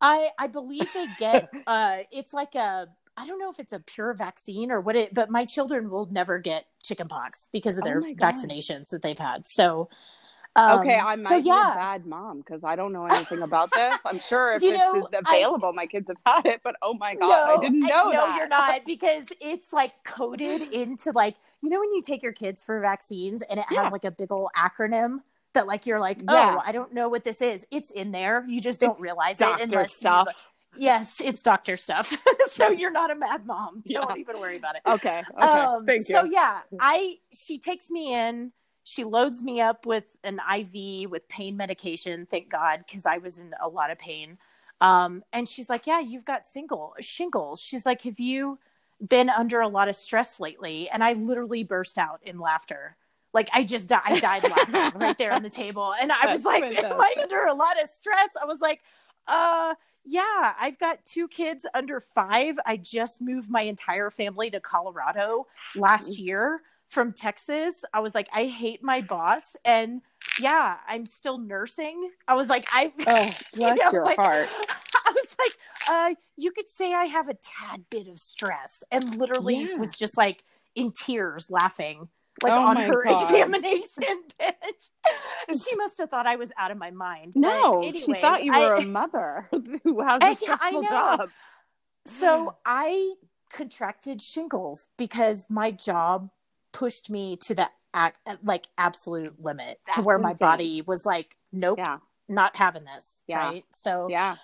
I I believe they get uh it's like a I don't know if it's a pure vaccine or what it but my children will never get chickenpox because of Oh their God. vaccinations that they've had. So um, okay, I might so be a bad mom because I don't know anything about this. I'm sure if You it's know, I- available, my kids have had it, but oh my god, I didn't know no, that. you're not because it's like coded into like you know when you take your kids for vaccines and it Yeah. has like a big old acronym that like you're like oh Yeah. I don't know what this is. It's in there. You just don't It's realize it unless you- stuff. Yes, it's doctor stuff. so you're not a mad mom. Don't Yeah. even worry about it. Okay. Okay. Um, Thank you. So yeah, I she takes me in. She loads me up with an IV with pain medication. Thank God, because I was in a lot of pain. Um, and she's like, "Yeah, you've got single shingles." She's like, "Have you been under a lot of stress lately?" And I literally burst out in laughter. Like I just di- I died laughing right there on the table, and I was That's like, "Am I fantastic. under a lot of stress?" I was like, "Uh." Yeah, I've got two kids under five. I just moved my entire family to Colorado last year from Texas. I was like, I hate my boss. And yeah, I'm still nursing. I was like, I, oh, bless know, your like, heart. I was like, uh, you could say I have a tad bit of stress and literally Yeah. was just like in tears laughing. Like Oh on her God. examination bitch. she must have thought I was out of my mind. No, she thought you were a mother who has a stressful job. So I contracted shingles because my job pushed me to the like absolute limit to That's where my insane. body was like, nope, Yeah. not having this. Yeah. Right. So Yeah.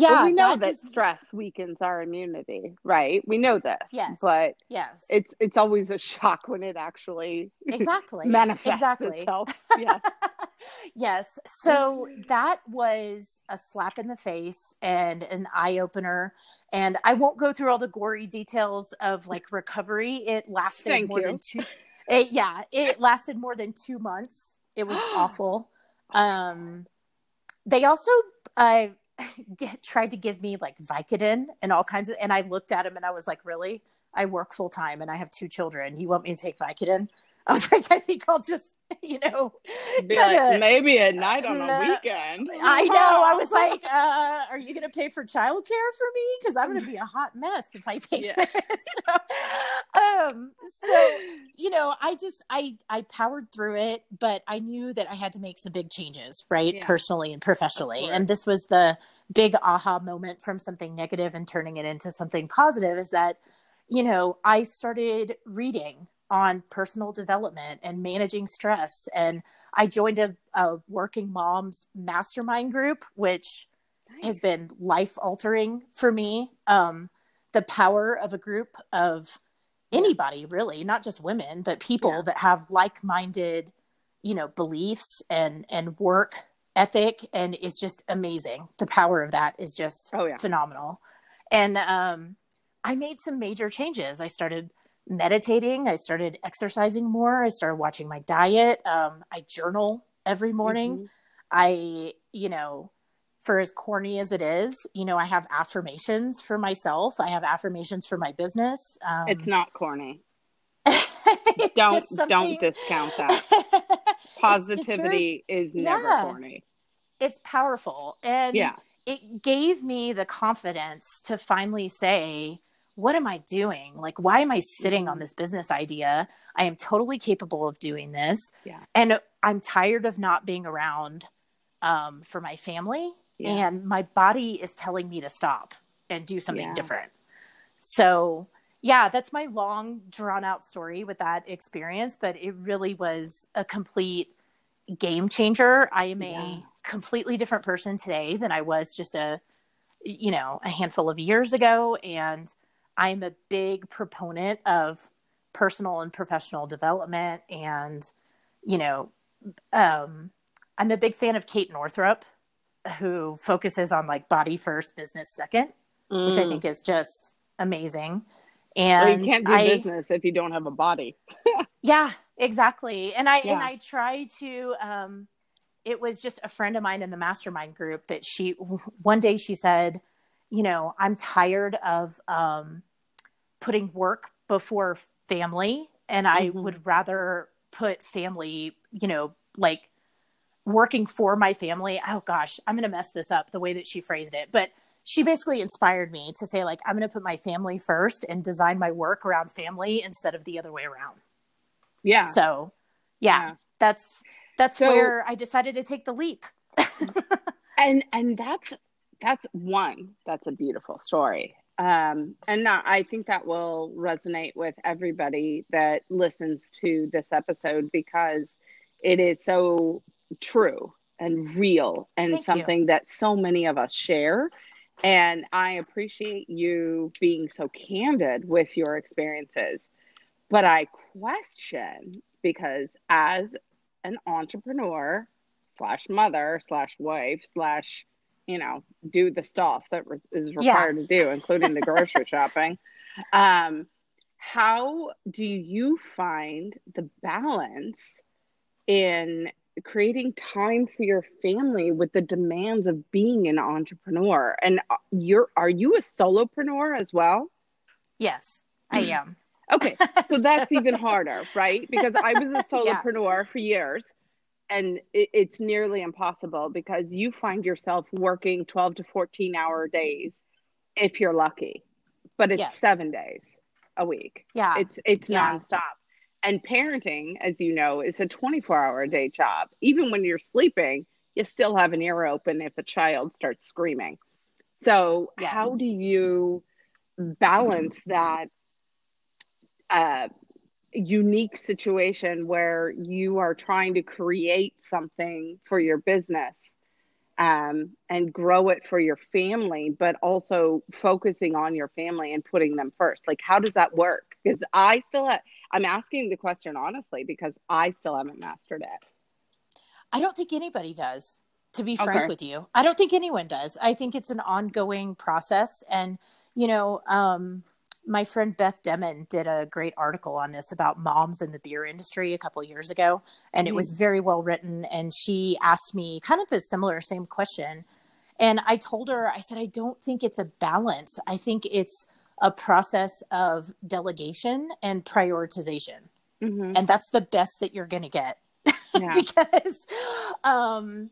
Yeah, Well, we know that, is- stress weakens our immunity, right? We know this. Yes. But yes, it's it's always a shock when it actually exactly manifests exactly. itself. Yeah. yes. So that was a slap in the face and an eye opener. And I won't go through all the gory details of like recovery. It lasted Thank more you. than two. It, yeah, it lasted more than two months. It was awful. Um, they also uh, get, tried to give me like Vicodin and all kinds of, and I looked at him and I was like, really? I work full time and I have two children. You want me to take Vicodin? I was like, I think I'll just, you know, Be kinda- like maybe at night on a weekend. I know. I was like, uh, "Are you going to pay for childcare for me? Because I'm going to be a hot mess if I take Yeah. this." so, um, so you know, I just I I powered through it, but I knew that I had to make some big changes, right, Yeah. personally and professionally. And this was the big aha moment from something negative and turning it into something positive. Is that you know I started reading on personal development and managing stress and I joined a, a working moms mastermind group, which has been life altering for me. Um, the power of a group of anybody, really, not just women, but people Yeah. that have like minded, you know, beliefs and and work ethic, and it's just amazing. The power of that is just Oh, yeah. phenomenal. And um, I made some major changes. I started meditating. I started exercising more. I started watching my diet. Um, I journal every morning. Mhm. I, you know, for as corny as it is, you know, I have affirmations for myself. I have affirmations for my business. Um, It's not corny. don't don't discount that. Positivity it's, it's very, is never yeah, corny. It's powerful, and yeah, it gave me the confidence to finally say, "What am I doing? Like, why am I sitting on mm-hmm. this business idea? I am totally capable of doing this, yeah, and I'm tired of not being around um, for my family, yeah. and my body is telling me to stop and do something yeah. different." So yeah, that's my long drawn out story with that experience, but it really was a complete game changer. I am yeah. a completely different person today than I was just a you know, a handful of years ago and I'm a big proponent of personal and professional development and you know, um I'm a big fan of Kate Northrup who focuses on like body first, business second, mm. which I mm. think is just amazing. And well, you can't do I, business if you don't have a body. yeah, exactly. And I yeah. and I try to um it was just a friend of mine in the mastermind group that she one day she said, you know, I'm tired of um putting work before family and I mm-hmm. would rather put family, you know, like working for my family. Oh gosh, I'm going to mess this up the way that she phrased it. But she basically inspired me to say like i'm going to put my family first and design my work around family instead of the other way around yeah so yeah, yeah. that's that's so, where i decided to take the leap and and that's that's one that's a beautiful story um and i think that will resonate with everybody that listens to this episode because it is so true and real and Thank something you. that so many of us share and I appreciate you being so candid with your experiences. But I question because as an entrepreneur slash mother slash wife slash you know do the stuff that is required yeah. to do including the grocery shopping um how do you find the balance in creating time for your family with the demands of being an entrepreneur. And uh, you're are you a solopreneur as well? Yes, I am. okay, so that's even harder, right? Because I was a solopreneur yeah. for years and it, it's nearly impossible because you find yourself working 12 to 14 hour days if you're lucky. But it's yes. 7 days a week. Yeah. It's it's yeah. nonstop. And parenting, as you know, is a 24 hour a day job. Even when you're sleeping, you still have an ear open if a child starts screaming. So, yes. how do you balance that uh, unique situation where you are trying to create something for your business um, and grow it for your family, but also focusing on your family and putting them first? Like, how does that work? Because I still have, I'm asking the question honestly because I still haven't mastered it. I don't think anybody does, to be frank okay. with you. I don't think anyone does. I think it's an ongoing process. And, you know, um, my friend Beth Demmon did a great article on this about moms in the beer industry a couple years ago, and mm-hmm. it was very well written. And she asked me kind of a similar same question, and I told her, I said, I don't think it's a balance. I think it's a process of delegation and prioritization. Mm-hmm. And that's the best that you're going to get yeah. because um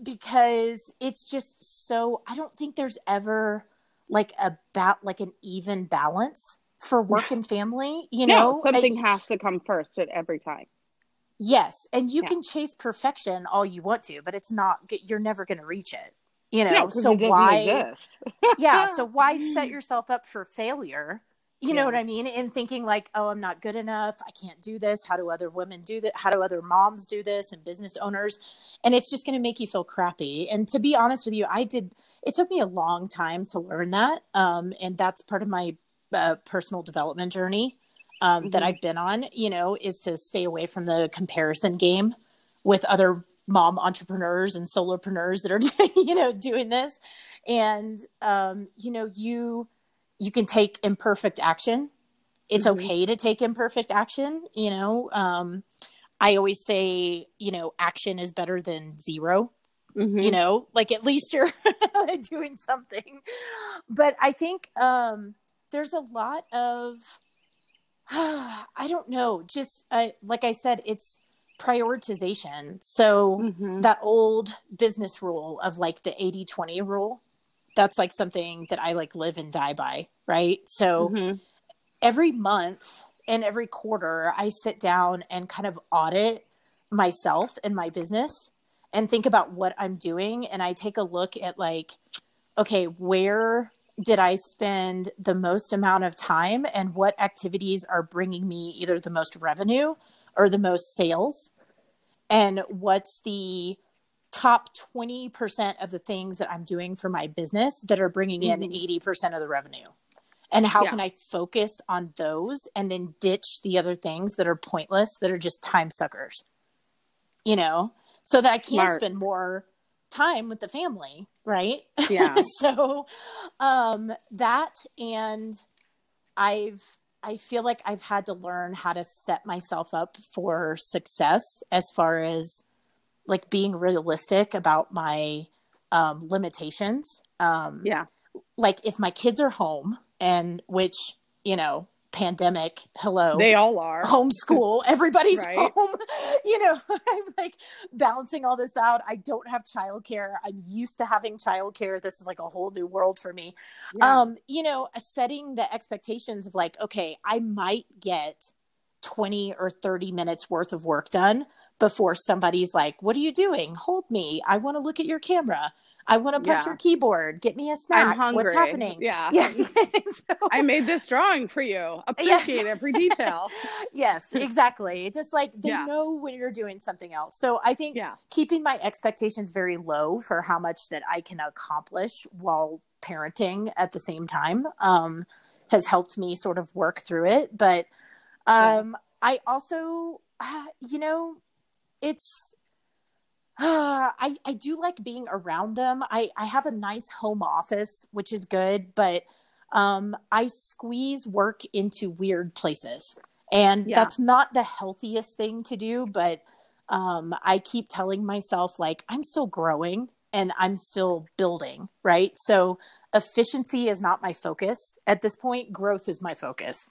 because it's just so I don't think there's ever like a bat like an even balance for work and family, you no, know. Something I, has to come first at every time. Yes, and you yeah. can chase perfection all you want to, but it's not you're never going to reach it you know no, so why yeah so why set yourself up for failure you yeah. know what i mean in thinking like oh i'm not good enough i can't do this how do other women do that how do other moms do this and business owners and it's just going to make you feel crappy and to be honest with you i did it took me a long time to learn that um, and that's part of my uh, personal development journey um, mm-hmm. that i've been on you know is to stay away from the comparison game with other mom entrepreneurs and solopreneurs that are you know doing this and um, you know you you can take imperfect action it's mm-hmm. okay to take imperfect action you know um, i always say you know action is better than 0 mm-hmm. you know like at least you're doing something but i think um, there's a lot of I don't know. Just uh, like I said, it's prioritization. So Mhm. that old business rule of like the 80 20 rule, that's like something that I like live and die by. Right. So Mhm. every month and every quarter, I sit down and kind of audit myself and my business and think about what I'm doing. And I take a look at like, okay, where did I spend the most amount of time and what activities are bringing me either the most revenue or the most sales? And what's the top 20% of the things that I'm doing for my business that are bringing in Mhm. 80% of the revenue? And how Yeah. can I focus on those and then ditch the other things that are pointless, that are just time suckers? You know, so that I can Smart. spend more time with the family, right? Yeah. so um that and I've I feel like I've had to learn how to set myself up for success as far as like being realistic about my um limitations. Um Yeah. like if my kids are home and which, you know, pandemic, hello They all are. homeschool everybody's Right. home you know i'm like balancing all this out. I don't have childcare. I'm used to having childcare. This is like a whole new world for me. Yeah. um you know setting the expectations of like okay i might get 20 or 30 minutes worth of work done before somebody's like what are you doing? Hold me. I want to look at your camera i want to punch Yeah. your keyboard get me a snack I'm hungry. what's happening Yeah. yes So- I made this drawing for you. Appreciate every detail. yes, exactly. Just like they Yeah. know when you're doing something else. So I think Yeah. keeping my expectations very low for how much that I can accomplish while parenting at the same time um, has helped me sort of work through it. But um, I also, uh, you know, it's. Uh, I, I do like being around them. I, I have a nice home office, which is good, but um, I squeeze work into weird places. And Yeah. that's not the healthiest thing to do, but um, I keep telling myself, like, I'm still growing and I'm still building, right? So efficiency is not my focus at this point, growth is my focus.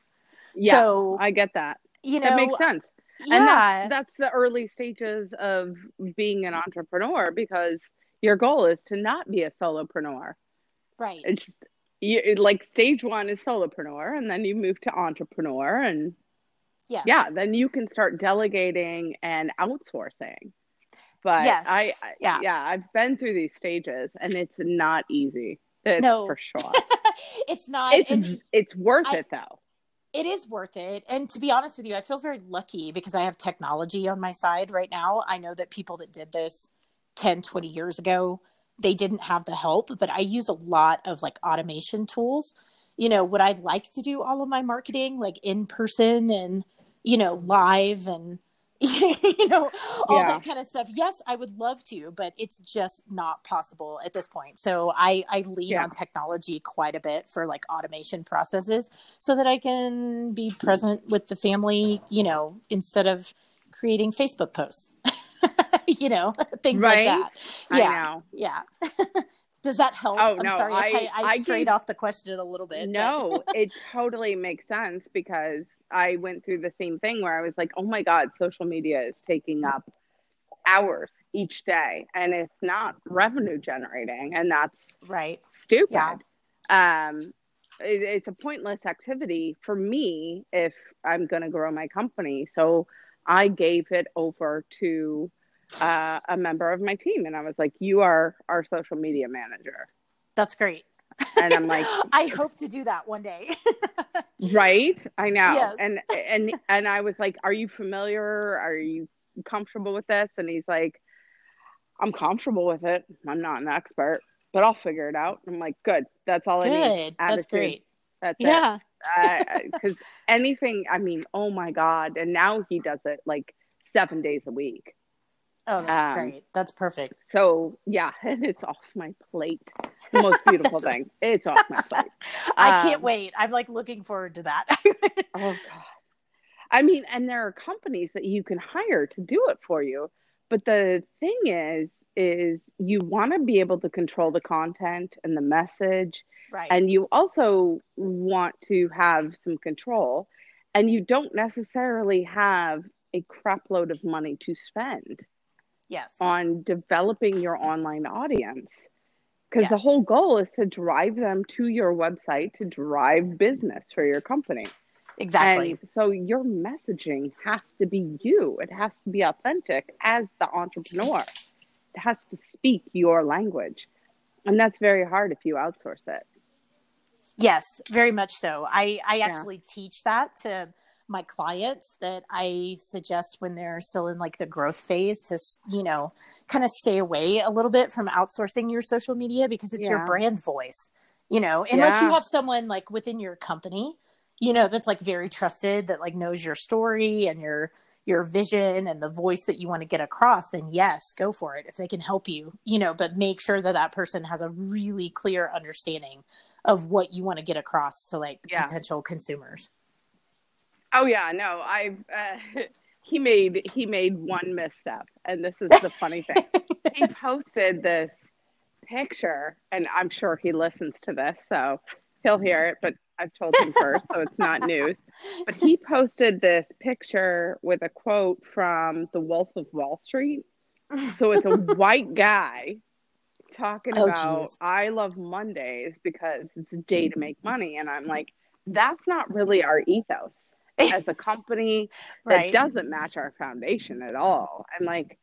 Yeah. so, I get that. you know, That makes sense. Yeah. And that's, that's the early stages of being an entrepreneur because your goal is to not be a solopreneur. right. It's just, you, like stage one is solopreneur, and then you move to entrepreneur, and Yes. yeah, then you can start delegating and outsourcing. But Yes. I, I Yeah. yeah, I've been through these stages, and it's not easy. It's No. for sure. it's not. it's and it's worth I- it though. It is worth it. And to be honest with you, I feel very lucky because I have technology on my side right now. I know that people that did this 10, 20 years ago, they didn't have the help, but I use a lot of like automation tools. You know, would I like to do all of my marketing like in person and, you know, live and, you know, all Yeah. that kind of stuff? Yes, I would love to, but it's just not possible at this point. So I, I lean Yeah. on technology quite a bit for like automation processes so that I can be present with the family, you know, instead of creating Facebook posts, you know, things Right? like that. I Yeah. know. Yeah. Does that help? Oh, I'm no, sorry. I- I, I, strayed off the question a little bit. No, it totally makes sense because I went through the same thing where I was like, oh my God, social media is taking up hours each day and it's not revenue generating. And that's right. stupid. Yeah. Um, it, it's a pointless activity for me if I'm going to grow my company. So I gave it over to uh, a member of my team and I was like, you are our social media manager. That's great. And I'm like, I hope to do that one day. right? I know. Yes. and and and i was like are you familiar? Are you comfortable with this? And he's like i'm comfortable with it. I'm not an expert but i'll figure it out. I'm like good. That's all i need. Good. That's great. that's Yeah. Uh, uh, because anything i mean oh my god. And now he does it like seven days a week Oh, that's Um, great. That's perfect. so yeah and it's off my plate the most beautiful thing it's off my plate I can't Um, wait. I'm like looking forward to that. Oh God. I mean, and there are companies that you can hire to do it for you. But the thing is, is you want to be able to control the content and the message, right. and you also want to have some control. and you don't necessarily have a crapload of money to spend yes. on developing your online audience. Because Yes. the whole goal is to drive them to your website to drive business for your company. Exactly. And so your messaging has to be you. It has to be authentic as the entrepreneur. It has to speak your language. And that's very hard if you outsource it. Yes, very much so. I I Yeah. actually teach that to my clients that I suggest when they're still in like the growth phase to you know kind of stay away a little bit from outsourcing your social media because it's your brand voice. You know, unless you have someone like within your company, you know, that's like very trusted that like knows your story and your your vision and the voice that you want to get across, then yes, go for it if they can help you, you know, but make sure that that person has a really clear understanding of what you want to get across to like Yeah. potential consumers. Oh yeah no i uh, he made he made one misstep and this is the funny thing. He posted this picture and i'm sure he listens to this so he'll hear it but i've told him first so it's not news. But he posted this picture with a quote from the wolf of wall street. So it's a white guy talking Oh, about geez. i love mondays because it's a day to make money and i'm like that's not really our ethos as a company that Right. doesn't match our foundation at all. I'm like,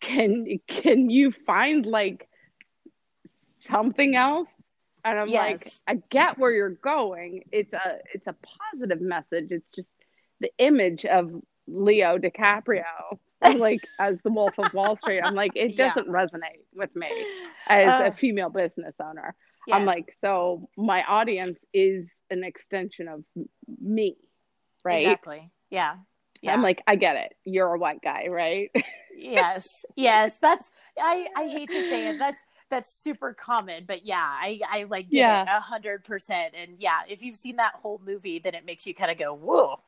can can you find like something else? And I'm like, I get where you're going. It's a it's a positive message. It's just the image of Leo DiCaprio like as the Wolf of Wall Street. I'm like, it doesn't resonate with me as Uh, a female business owner. Yes. I'm like, so my audience is an extension of me, right? Exactly. Yeah. Yeah. I'm like, I get it. You're a white guy, right? yes. Yes. That's I I hate to say it. That's that's super common, but yeah, I I like get Yeah. it a hundred percent. And yeah, if you've seen that whole movie, then it makes you kind of go, whoa,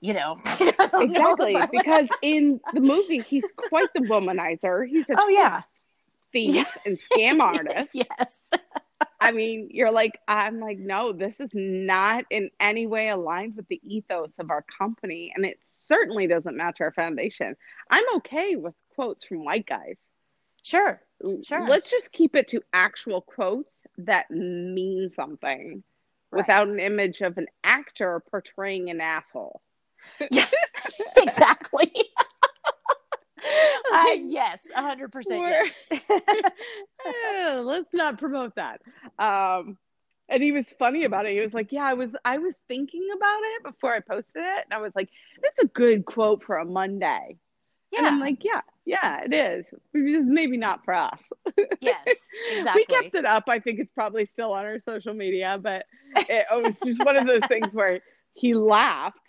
you know. Don't know exactly. Because in the movie, he's quite the womanizer. He's a oh yeah. thief Yeah. and scam artist. Yes. I mean, you're like, I'm like, no, this is not in any way aligned with the ethos of our company. And it certainly doesn't match our foundation. I'm okay with quotes from white guys. Sure. Sure. Let's just keep it to actual quotes that mean something without an image of an actor portraying an asshole. Yeah. exactly. I yes, a hundred percent. Yes. Eh, let's not promote that. Um, and he was funny about it. He was like, "Yeah, I was, I was thinking about it before I posted it, and I was like, that's a good quote for a Monday." And I'm like, "Yeah, yeah, it is. Just maybe not for us." Yes. Exactly. We kept it up. I think it's probably still on our social media, but it, it was just one of those things where he laughed.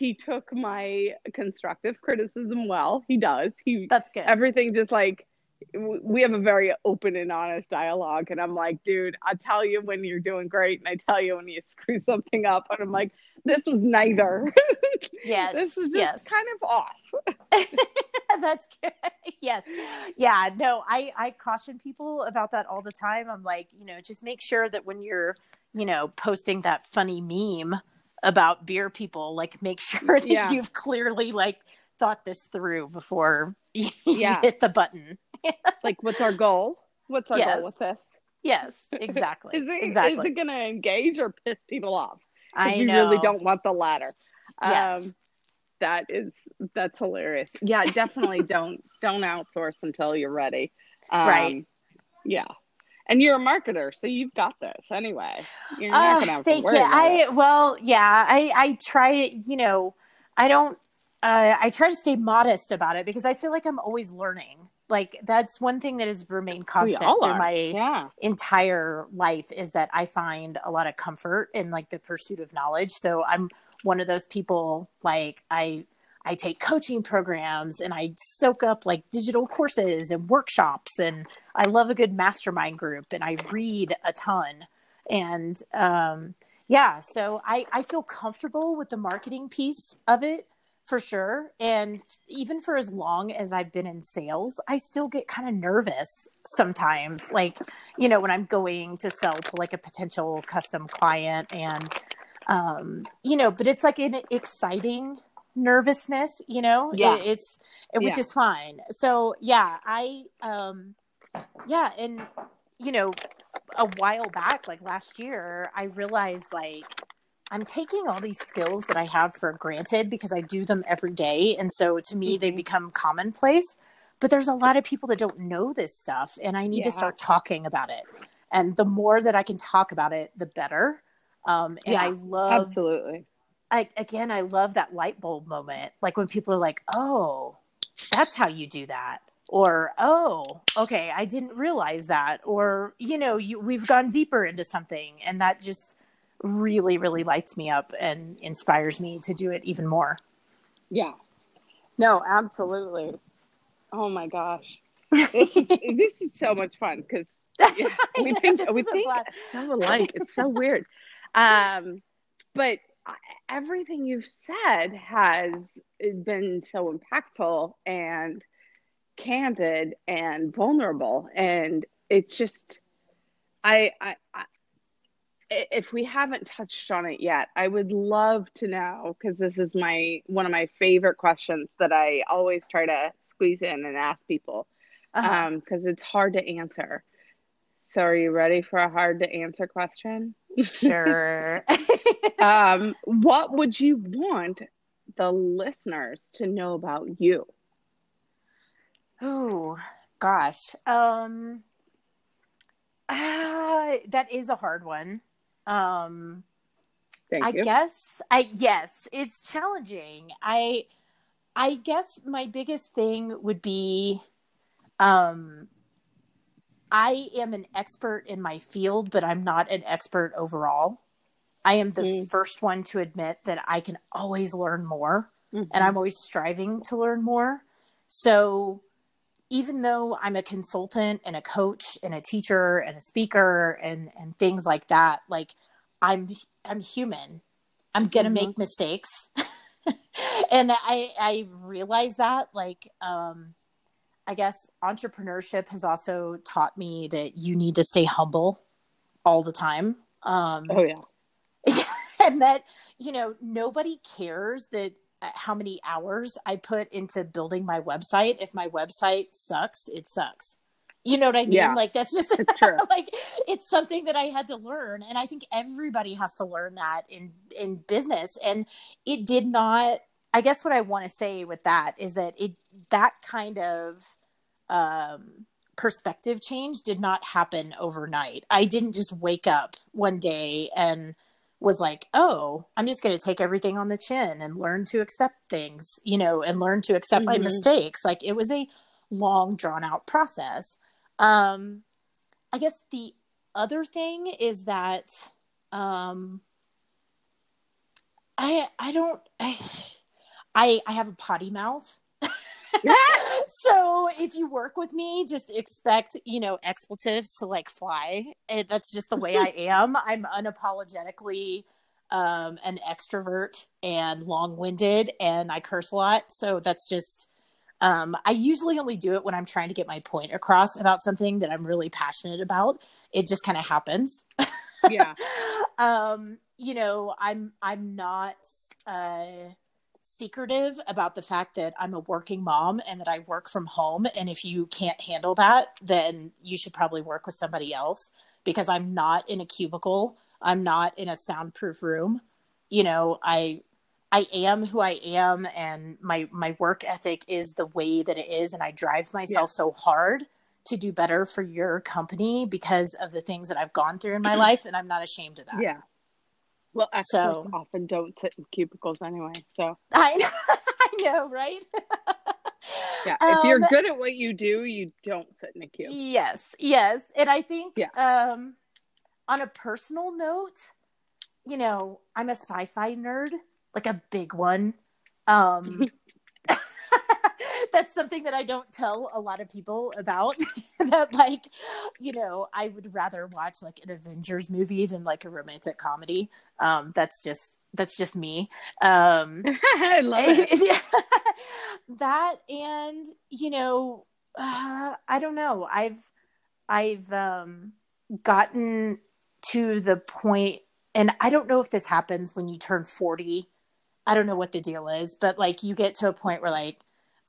He took my constructive criticism well. He does. He That's good. everything just like we have a very open and honest dialogue and i'm like dude i tell you when you're doing great and i tell you when you screw something up and i'm like this was neither Yes. this is just yes. kind of off That's good. yes. Yeah. No, I, I caution people about that all the time. I'm like, you know, just make sure that when you're, you know, posting that funny meme about beer people, like make sure that Yeah. you've clearly like thought this through before you Yeah. hit the button. like what's our goal what's our Yes. goal with this Yes, exactly. is it, exactly. is it gonna engage or piss people off I we know. really don't want the latter Yes. um that is that's hilarious yeah definitely don't don't outsource until you're ready um, Right. yeah and you're a marketer so you've got this anyway you're not Uh, gonna have to thank worry you. about it. I well, yeah, I I try you know, I don't uh, I try to stay modest about it because I feel like I'm always learning. Like that's one thing that has remained constant through my yeah entire life is that I find a lot of comfort in like the pursuit of knowledge. So I'm one of those people like I I take coaching programs and I soak up like digital courses and workshops and I love a good mastermind group and I read a ton. And um yeah, so I I feel comfortable with the marketing piece of it for sure. And even for as long as I've been in sales, I still get kind of nervous sometimes. Like, you know, when I'm going to sell to like a potential custom client and um, you know, but it's like an exciting nervousness, you know, Yeah. It- it's, it, which Yeah. is fine. So yeah, I, um, yeah. And, you know, a while back, like last year, I realized like I'm taking all these skills that I have for granted because I do them every day. And so to me, they Mhm. become commonplace. But there's a lot of people that don't know this stuff, and I need to start talking about it. And the more that I can talk about it, the better. Um, and Yeah, I love, Absolutely. I, again, I love that light bulb moment. Like when people are like, oh, that's how you do that. Or, oh, okay, I didn't realize that. Or, you know, you, we've gone deeper into something. And that just really, really lights me up and inspires me to do it even more. Yeah. No, absolutely. Oh my gosh. This is this is so much fun because we think we think so alike. It's so weird. Um, but everything you've said has been so impactful and candid and vulnerable, and it's just I I. I if we haven't touched on it yet, I would love to know because this is my one of my favorite questions that I always try to squeeze in and ask people Uh-huh. um because it's hard to answer. So are you ready for a hard to answer question? sure. um what would you want the listeners to know about you? Oh gosh. Um ah, that is a hard one. Um Thank I you. guess I yes, it's challenging. I I guess my biggest thing would be um I am an expert in my field, but I'm not an expert overall. I am the Mm. first one to admit that I can always learn more Mhm. and I'm always striving to learn more. So even though I'm a consultant and a coach and a teacher and a speaker and and things like that, like I'm I'm human. I'm gonna Mhm. make mistakes. and I I realize that like um I guess entrepreneurship has also taught me that you need to stay humble all the time. Um oh yeah. and that you know nobody cares that uh, how many hours i put into building my website if my website sucks it sucks you know what i mean Yeah. like that's just It's true. like it's something that i had to learn and i think everybody has to learn that in in business and it did not i guess what i want to say with that is that it that kind of um perspective change did not happen overnight i didn't just wake up one day and was like, oh, I'm just going to take everything on the chin and learn to accept things, you know, and learn to accept my Mhm. mistakes. Like it was a long, drawn out process. Um, I guess the other thing is that um, I I don't I I, I have a potty mouth. so if you work with me just expect you know expletives to like fly. It, that's just the way i am. I'm unapologetically um an extrovert and long-winded and i curse a lot. So that's just um i usually only do it when i'm trying to get my point across about something that i'm really passionate about. It just kind of happens. Yeah. um you know i'm i'm not uh secretive about the fact that I'm a working mom and that I work from home. And if you can't handle that, then you should probably work with somebody else because I'm not in a cubicle. I'm not in a soundproof room. You know, I I am who I am and my my work ethic is the way that it is and I drive myself so hard to do better for your company because of the things that I've gone through in my life and I'm not ashamed of that. Yeah. Well, experts So- often don't sit in cubicles anyway. So I know, I know right? yeah, if you're Um, good at what you do, you don't sit in a cube. Yes, yes. And I think Yeah. um on a personal note, you know, I'm a sci-fi nerd, like a big one. Um that's something that I don't tell a lot of people about that like, you know, I would rather watch like an Avengers movie than like a romantic comedy. Um that's just that's just me. Um I love it. Yeah. that and you know uh, i don't know i've i've um gotten to the point and I don't know if this happens when you turn 40. I don't know what the deal is, but like you get to a point where like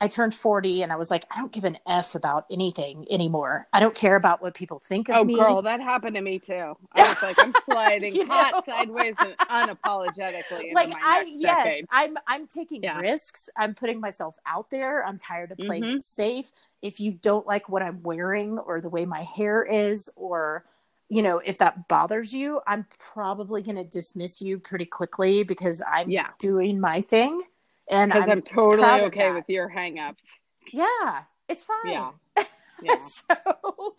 I turned 40 and I was like, I don't give an F about anything anymore. I don't care about what people think of oh, me. girl, that happened to me too. I was like, I'm sliding You hot know? sideways and unapologetically into like my I next yes, decade. I'm I'm taking Yeah. risks. I'm putting myself out there. I'm tired of playing Mhm. safe. If you don't like what I'm wearing or the way my hair is or you know, if that bothers you, I'm probably going to dismiss you pretty quickly because I'm Yeah. doing my thing. And Because I'm, I'm, totally okay with your hang up. yeah, it's fine. Yeah. Yeah. so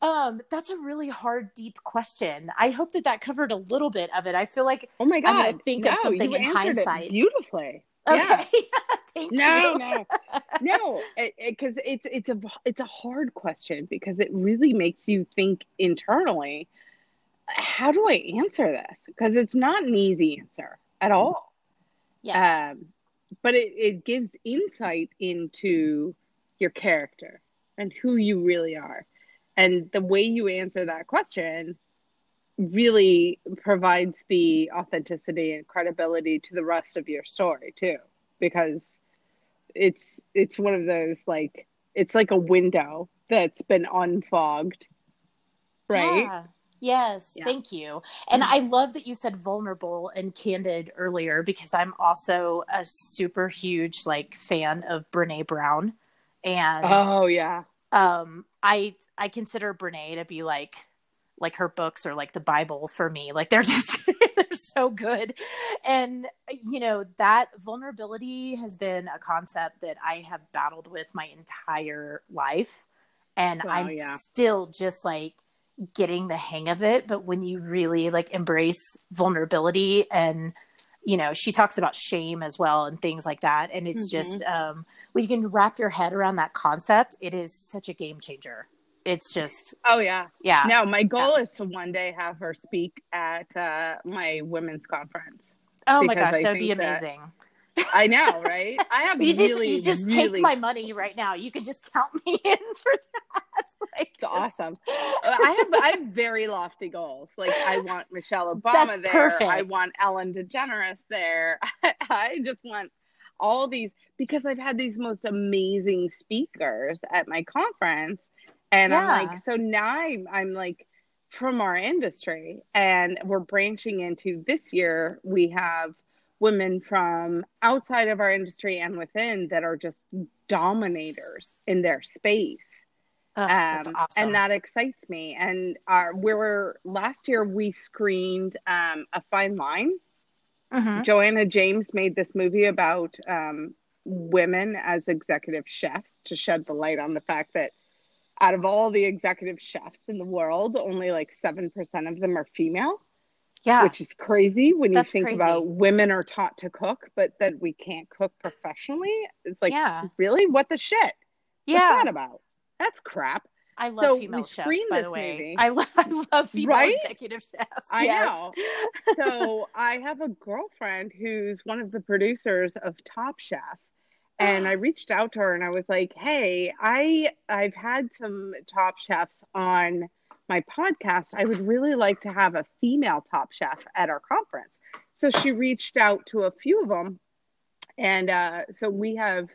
um that's a really hard deep question i hope that that covered a little bit of it i feel like Oh my god, I'm think of something you in hindsight. It beautifully. okay Yeah. thank No, you no, no. Because it's it's a it's a hard question because it really makes you think internally. How do I answer this? Because it's not an easy answer at all. yes Um, but it, it gives insight into your character and who you really are. And the way you answer that question really provides the authenticity and credibility to the rest of your story too because it's it's one of those like it's like a window that's been unfogged right Yeah. Yes, Yeah. thank you. And I love that you said vulnerable and candid earlier because I'm also a super huge like fan of Brene Brown. And oh yeah um I I consider Brene to be like like her books are like the Bible for me. Like they're just they're so good. And you know, that vulnerability has been a concept that I have battled with my entire life. And Wow, I'm yeah. still just like getting the hang of it. But when you really like embrace vulnerability and you know, she talks about shame as well and things like that. And it's Mhm. just um when you can wrap your head around that concept, it is such a game changer. It's just oh yeah yeah. no my goal is to one day have her speak at uh, my women's conference oh my gosh, that would be think that- amazing. I know right i have You just really you just really take my money right now. You can just count me in for that. Like, it's just- awesome I have I have very lofty goals. Like I want Michelle Obama That's there. perfect. I want Ellen DeGeneres there. I just want all these because I've had these most amazing speakers at my conference, and I'm like, so now I'm, I'm like from our industry, and we're branching into this year. We have women from outside of our industry and within that are just dominators in their space Oh, um, awesome. and that excites me. And our we were last year we screened um, a fine line. Mhm. Joanna James made this movie about um, women as executive chefs to shed the light on the fact that out of all the executive chefs in the world, only like seven percent of them are female, yeah. which is crazy when you think crazy. about women are taught to cook, but that we can't cook professionally. It's like yeah. really what the shit? Yeah. What's that about? That's crap. I love So female chefs, by the way. movie. I, lo- I love female Right? executive chefs. I yes. know. so I have a girlfriend who's one of the producers of Top Chef. And I reached out to her and I was like, "Hey, I I've had some top chefs on my podcast. I would really like to have a female top chef at our conference." So she reached out to a few of them. And uh, so we have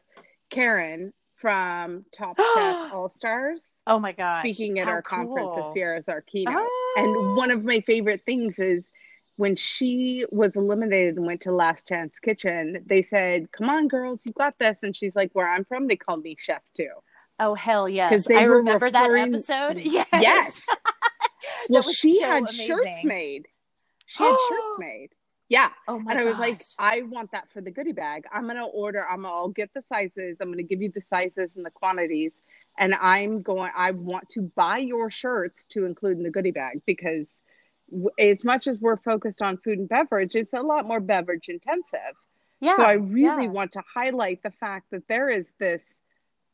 Karen from Top Chef All Stars Oh my gosh. speaking at How our conference this year as our keynote. Oh. And one of my favorite things is when she was eliminated and went to Last Chance Kitchen, they said, Come on, girls, you got this. And she's like, Where I'm from, they call me chef too. Oh hell yes! I remember that episode. Yes. Yes. well, she so had shirts made. She had shirts made. Yeah. Oh my and I was like. I want that for the goodie bag. I'm gonna order. I'm. I'll get the sizes. I'm gonna give you the sizes and the quantities, and I'm going. I want to buy your shirts to include in the goodie bag because, w- as much as we're focused on food and beverage, it's a lot more beverage intensive. yeah. so I really yeah. want to highlight the fact that there is this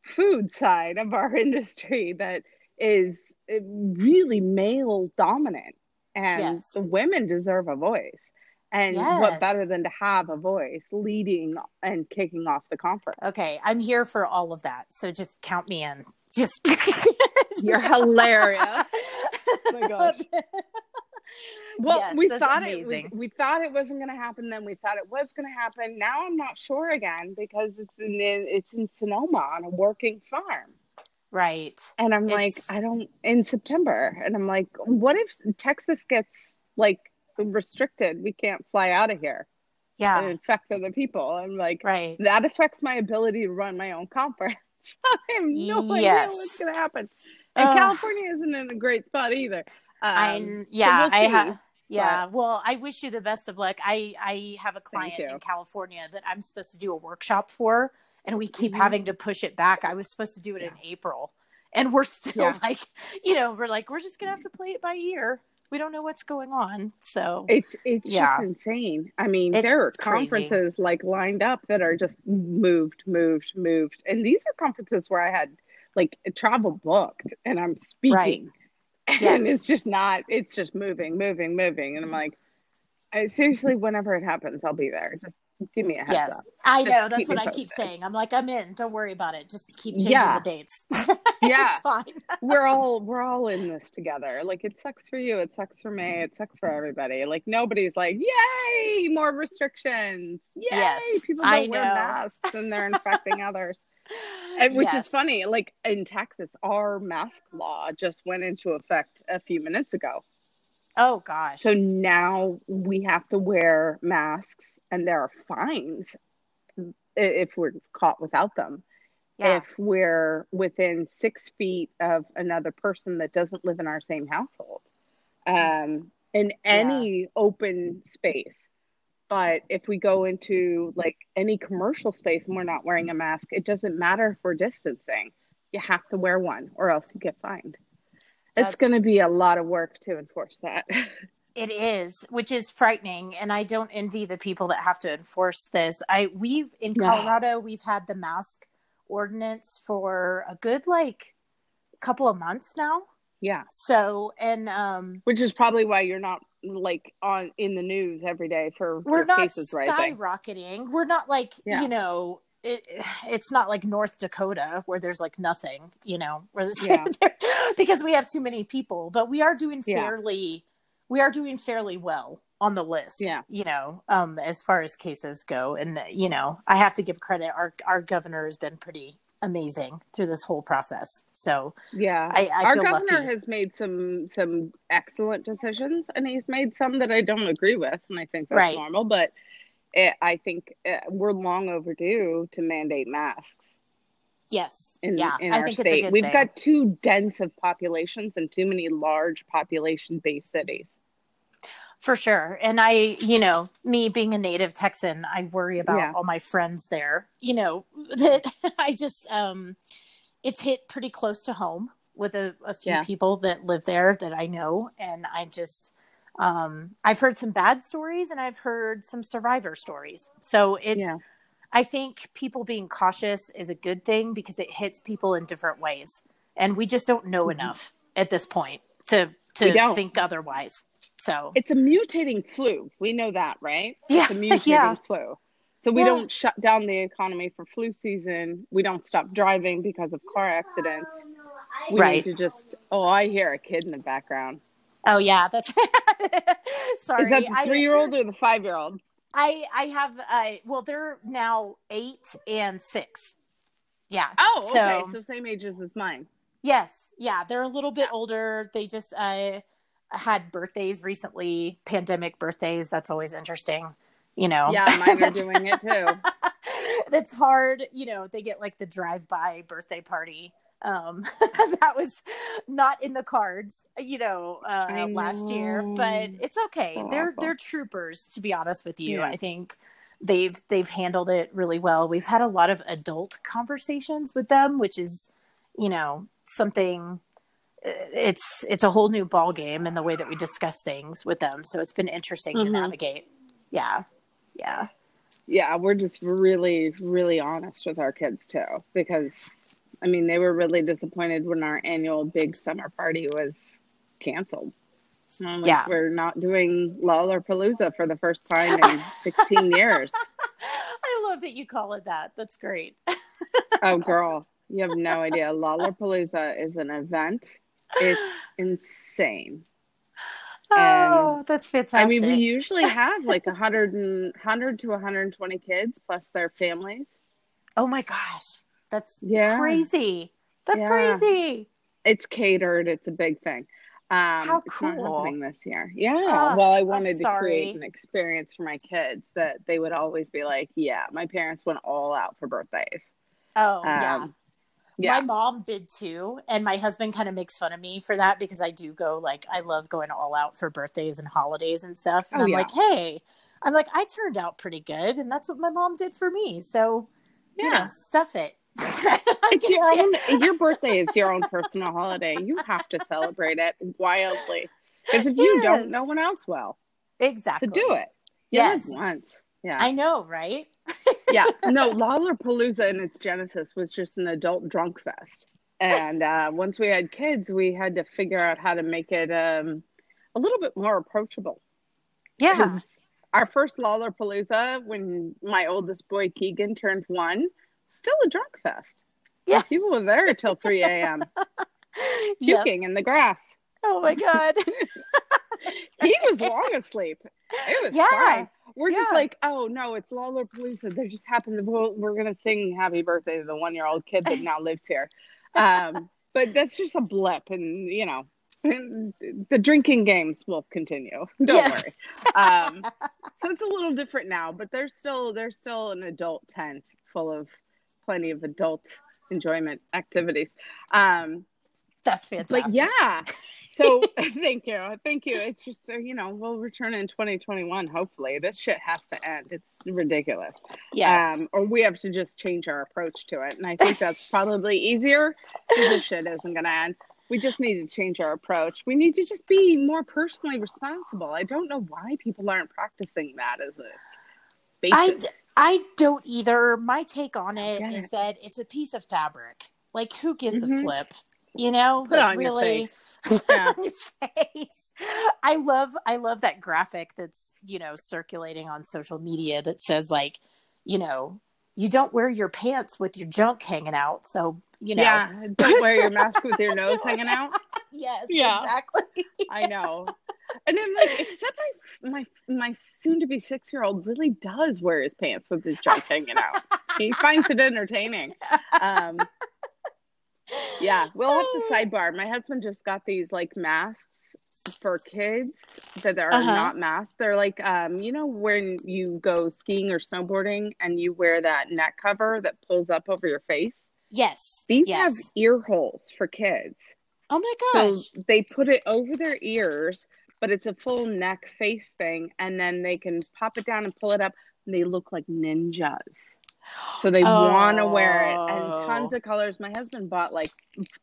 food side of our industry that is really male dominant, and Yes. the women deserve a voice. And what better than to have a voice leading and kicking off the conference? Okay, I'm here for all of that. So just count me in. Just You're hilarious. Oh my gosh. well, Yes, we thought it we, we thought it wasn't going to happen. Then we thought it was going to happen. Now I'm not sure again because it's in it's in Sonoma on a working farm, right. and I'm like, I don't in September, and I'm like, what if Texas gets like restricted? We can't fly out of here Yeah. and infect other people. I'm like, Right. that affects my ability to run my own conference. I have no idea Yes. what's going to happen. And Ugh. California isn't in a great spot either. I Um, so yeah, we'll I have yeah. Well, I wish you the best of luck. I I have a client in California that I'm supposed to do a workshop for, and we keep Mhm. having to push it back. I was supposed to do it in April, and we're still Yeah. like, you know, we're like, we're just gonna have to play it by ear. We don't know what's going on, so It's it's Yeah. just insane. I mean, It's there are crazy. conferences like lined up that are just moved, moved, moved. And these are conferences where I had like travel booked and I'm speaking. Right. And Yes. it's just not it's just moving, moving, moving. And I'm like, I seriously, whenever it happens, I'll be there. Just give me a heads yes, up. I Just know. That's what I keep saying. I'm like, I'm in. Don't worry about it. Just keep changing Yeah. the dates. Yeah. it's fine. we're all we're all in this together. Like it sucks for you, it sucks for me, it sucks for everybody. Like nobody's like, yay, more restrictions. Yay, Yes, people I don't wear know. masks and they're infecting others. And which Yes. is funny, like in Texas, our mask law just went into effect a few minutes ago. Oh gosh. So now we have to wear masks and there are fines if we're caught without them yeah. if we're within six feet of another person that doesn't live in our same household um, in any open space. But if we go into like any commercial space and we're not wearing a mask, it doesn't matter if we're distancing. You have to wear one or else you get fined. It's going to be a lot of work to enforce that. It is, which is frightening, and I don't envy the people that have to enforce this. I we've in No. Colorado we've had the mask ordinance for a good like couple of months now. yeah. So, and um Which is probably why you're not like on in the news every day for, we're for not cases skyrocketing. We're not like, Yeah. you know, it, it's not like North Dakota where there's like nothing, you know, where there's Yeah. because we have too many people, but we are doing Yeah. fairly we are doing fairly well on the list. Yeah. You know, um as far as cases go and you know, I have to give credit our our governor has been pretty amazing through this whole process. So, Yeah. I, I Our governor lucky. has made some some excellent decisions, and he's made some that I don't agree with, and I think that's Right. normal. But it, I think uh, we're long overdue to mandate masks yes. in yeah. in I our think it's a state. We've thing. got too dense of populations and too many large population based cities. For sure. And I, you know, me being a native Texan, I worry about Yeah. all my friends there. You know, that I just um it's hit pretty close to home with a, a few Yeah. people that live there that I know. And I just um I've heard some bad stories and I've heard some survivor stories. So it's Yeah. I think people being cautious is a good thing because it hits people in different ways. And we just don't know Mhm. enough at this point to to think otherwise. So It's a mutating flu. We know that, right? Yeah, It's a mutating yeah. flu. So we Yeah. don't shut down the economy for flu season. We don't stop driving because of car accidents. We Right. need to just. Oh, I hear a kid in the background. Oh yeah, that's sorry. Is that the three-year-old or the five-year-old? I I have uh well they're now eight and six. Yeah. Oh, okay. So- So, same ages as mine. Yes. Yeah. They're a little bit older. They just uh had birthdays recently, pandemic birthdays. That's always interesting. You know. Yeah, mine are doing it too. That's hard. You know, they get like the drive-by birthday party. Um that was not in the cards, you know, uh I last year, but it's okay. So they're awful. they're troopers to be honest with you. Yeah. I think they've they've handled it really well. We've had a lot of adult conversations with them, which is, you know, something uh, it's it's a whole new ball game in the way that we discuss things with them. So it's been interesting to Mhm. navigate. Yeah. Yeah. Yeah, we're just really, really honest with our kids too, because I mean, they were really disappointed when our annual big summer party was canceled. Like, Yeah. we're not doing Lollapalooza for the first time in 16 years. I love that you call it that. That's great. Oh, girl, you have no idea. Lollapalooza is an event. It's insane. Oh, that's fantastic. I mean, we usually have like a hundred and hundred to 120 kids plus their families. oh my gosh, that's Yeah. crazy. That's Yeah. crazy. It's catered. It's a big thing. Um, How It's not cool. happening this year. Yeah. Ah, well, I wanted to create an experience for my kids that they would always be like, "Yeah, my parents went all out for birthdays." Oh yeah. Um, yeah. My mom did too, and my husband kind of makes fun of me for that because I do go like I love going all out for birthdays and holidays and stuff. And Oh, I'm yeah. like, hey, I'm like I turned out pretty good, and that's what my mom did for me. So you know, Yeah. stuff it. It's your own. Your birthday is your own personal holiday. You have to celebrate it wildly because if you don't, no one else will. exactly. So do it. You Yes. once. Yeah. I know, right? yeah. No, Lollapalooza in its genesis was just an adult drunk fest. And uh, once we had kids, we had to figure out how to make it um, a little bit more approachable. Yeah. Our first Lollapalooza, when my oldest boy Keegan turned one, still a drunk fest. Yeah. People were there till 3 a.m. Yep. puking in the grass. Oh my god. He was long asleep. It was Yeah. fine. We're just like, oh no, it's Lollapalooza. There just happened to we're, we're gonna sing happy birthday to the one year old kid that now lives here. Um, but that's just a blip, and you know, the drinking games will continue. Don't Yes. worry. Um, so it's a little different now, but there's still there's still an adult tent full of plenty of adult enjoyment activities. Um, That's fantastic. but yeah. So thank you. Thank you. It's just, you know, we'll return in 2021, hopefully. This shit has to end. It's ridiculous. Yes. Um, or we have to just change our approach to it. And I think that's probably easier this shit isn't going to end. We just need to change our approach. We need to just be more personally responsible. I don't know why people aren't practicing that as a basis. I don't either. My take on it get is that it's a piece of fabric. Like, who gives Mhm. a flip? You know, Put like really face. Yeah. on your face. I love, I love that graphic that's you know circulating on social media that says like, you know, you don't wear your pants with your junk hanging out. So you know, Yeah. Don't wear your mask with your nose hanging out. yes, Yeah. exactly. I know. And then like except my my my soon to be six year old really does wear his pants with his junk hanging out. He finds it entertaining. Um yeah, we'll have to sidebar. My husband just got these like masks for kids that are Uh-huh. not masks. They're like um you know when you go skiing or snowboarding and you wear that neck cover that pulls up over your face. Yes, These yes. have ear holes for kids. oh my gosh. So they put it over their ears, but it's a full neck face thing, and then they can pop it down and pull it up. And they look like ninjas. So they want to wear it, and Oh. tons of colors. My husband bought like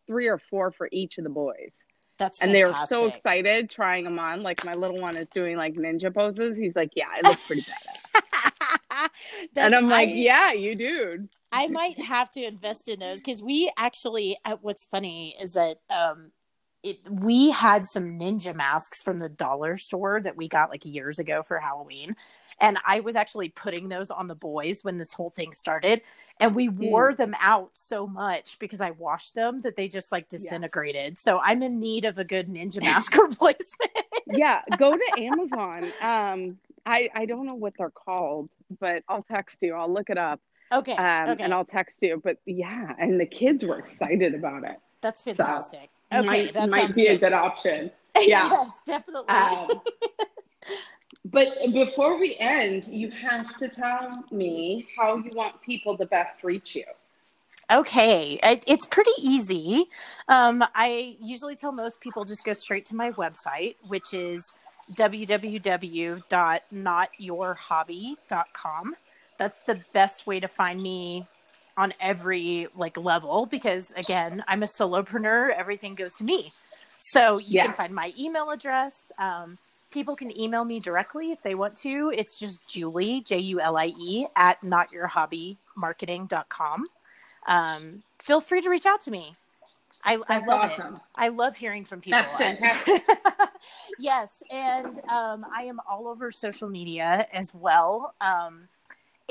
three or four for each of the boys, that's and they were so excited trying them on. Like my little one is doing like ninja poses. He's like, "Yeah, I look pretty badass," and I'm like, I- "Yeah, you do." I might have to invest in those because we actually. uh, What's funny is that um, it we had some ninja masks from the dollar store that we got like years ago for Halloween, and I was actually putting those on the boys when this whole thing started, and we Hmm. wore them out so much because I washed them that they just like disintegrated. So I'm in need of a good ninja mask replacement. yeah, go to Amazon. Um, I I don't know what they're called, but I'll text you. I'll look it up. Okay, um, okay, and I'll text you. But yeah, and the kids were excited about it. that's fantastic. It okay, might, that might be a good. good option. Yeah. yes, definitely. Um, but before we end, you have to tell me how you want people to best reach you. Okay, it, it's pretty easy. Um, I usually tell most people just go straight to my website, which is www.notyourhobby.com. That's the best way to find me on every like level because again, I'm a solopreneur. Everything goes to me. So you Yeah. can find my email address. Um, people can email me directly if they want to. It's just Julie, J U L I E, at notyourhobbymarketing.com um, feel free to reach out to me. I, I love awesome. it. I love hearing from people. That's fantastic. yes, and um, I am all over social media as well. Um,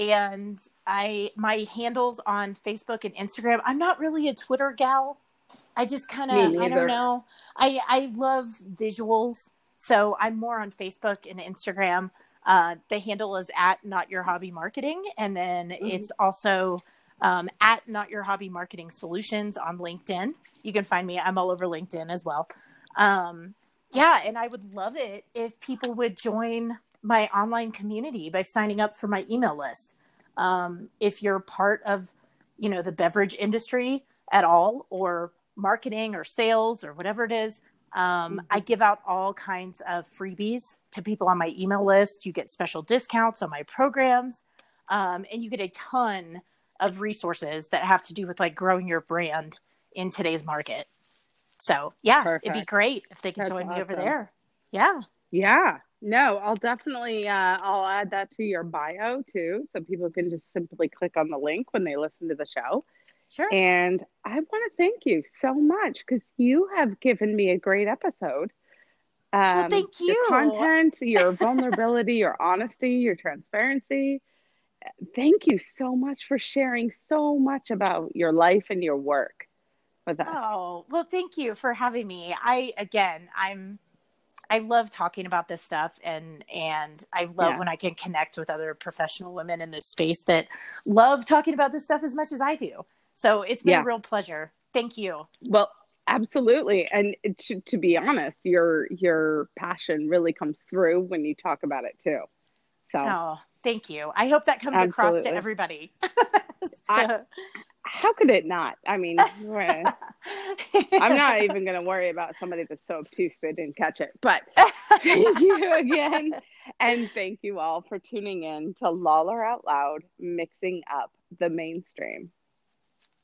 and I my handles on Facebook and Instagram. I'm not really a Twitter gal. I just kind of I don't know. I I love visuals. So I'm more on Facebook and Instagram. Uh, the handle is at Not Your Hobby Marketing, and then mm-hmm. it's also um, at Not Your Hobby Marketing Solutions on LinkedIn. You can find me. I'm all over LinkedIn as well. Um, yeah, and I would love it if people would join my online community by signing up for my email list. Um, if you're part of, you know, the beverage industry at all, or marketing or sales or whatever it is, um, mm-hmm. I give out all kinds of freebies to people on my email list. You get special discounts on my programs, um, and you get a ton of resources that have to do with like growing your brand in today's market. So yeah, Perfect. it'd be great if they could That's join awesome. me over there. Yeah. Yeah. No, I'll definitely uh, I'll add that to your bio too, so people can just simply click on the link when they listen to the show. Sure. And I want to thank you so much because you have given me a great episode. Um, well, thank you. Your content, your vulnerability, your honesty, your transparency. Thank you so much for sharing so much about your life and your work with us. Oh, well, thank you for having me. I, again, I'm I love talking about this stuff and and I love yeah. when I can connect with other professional women in this space that love talking about this stuff as much as I do. So it's been yeah. a real pleasure. Thank you. Well, absolutely. And to, to be honest, your your passion really comes through when you talk about it too. So Oh, thank you. I hope that comes absolutely. across to everybody. so. I, how could it not? I mean, I'm not even going to worry about somebody that's so obtuse they didn't catch it. But thank you again. And thank you all for tuning in to Lawler Out Loud, mixing up the mainstream.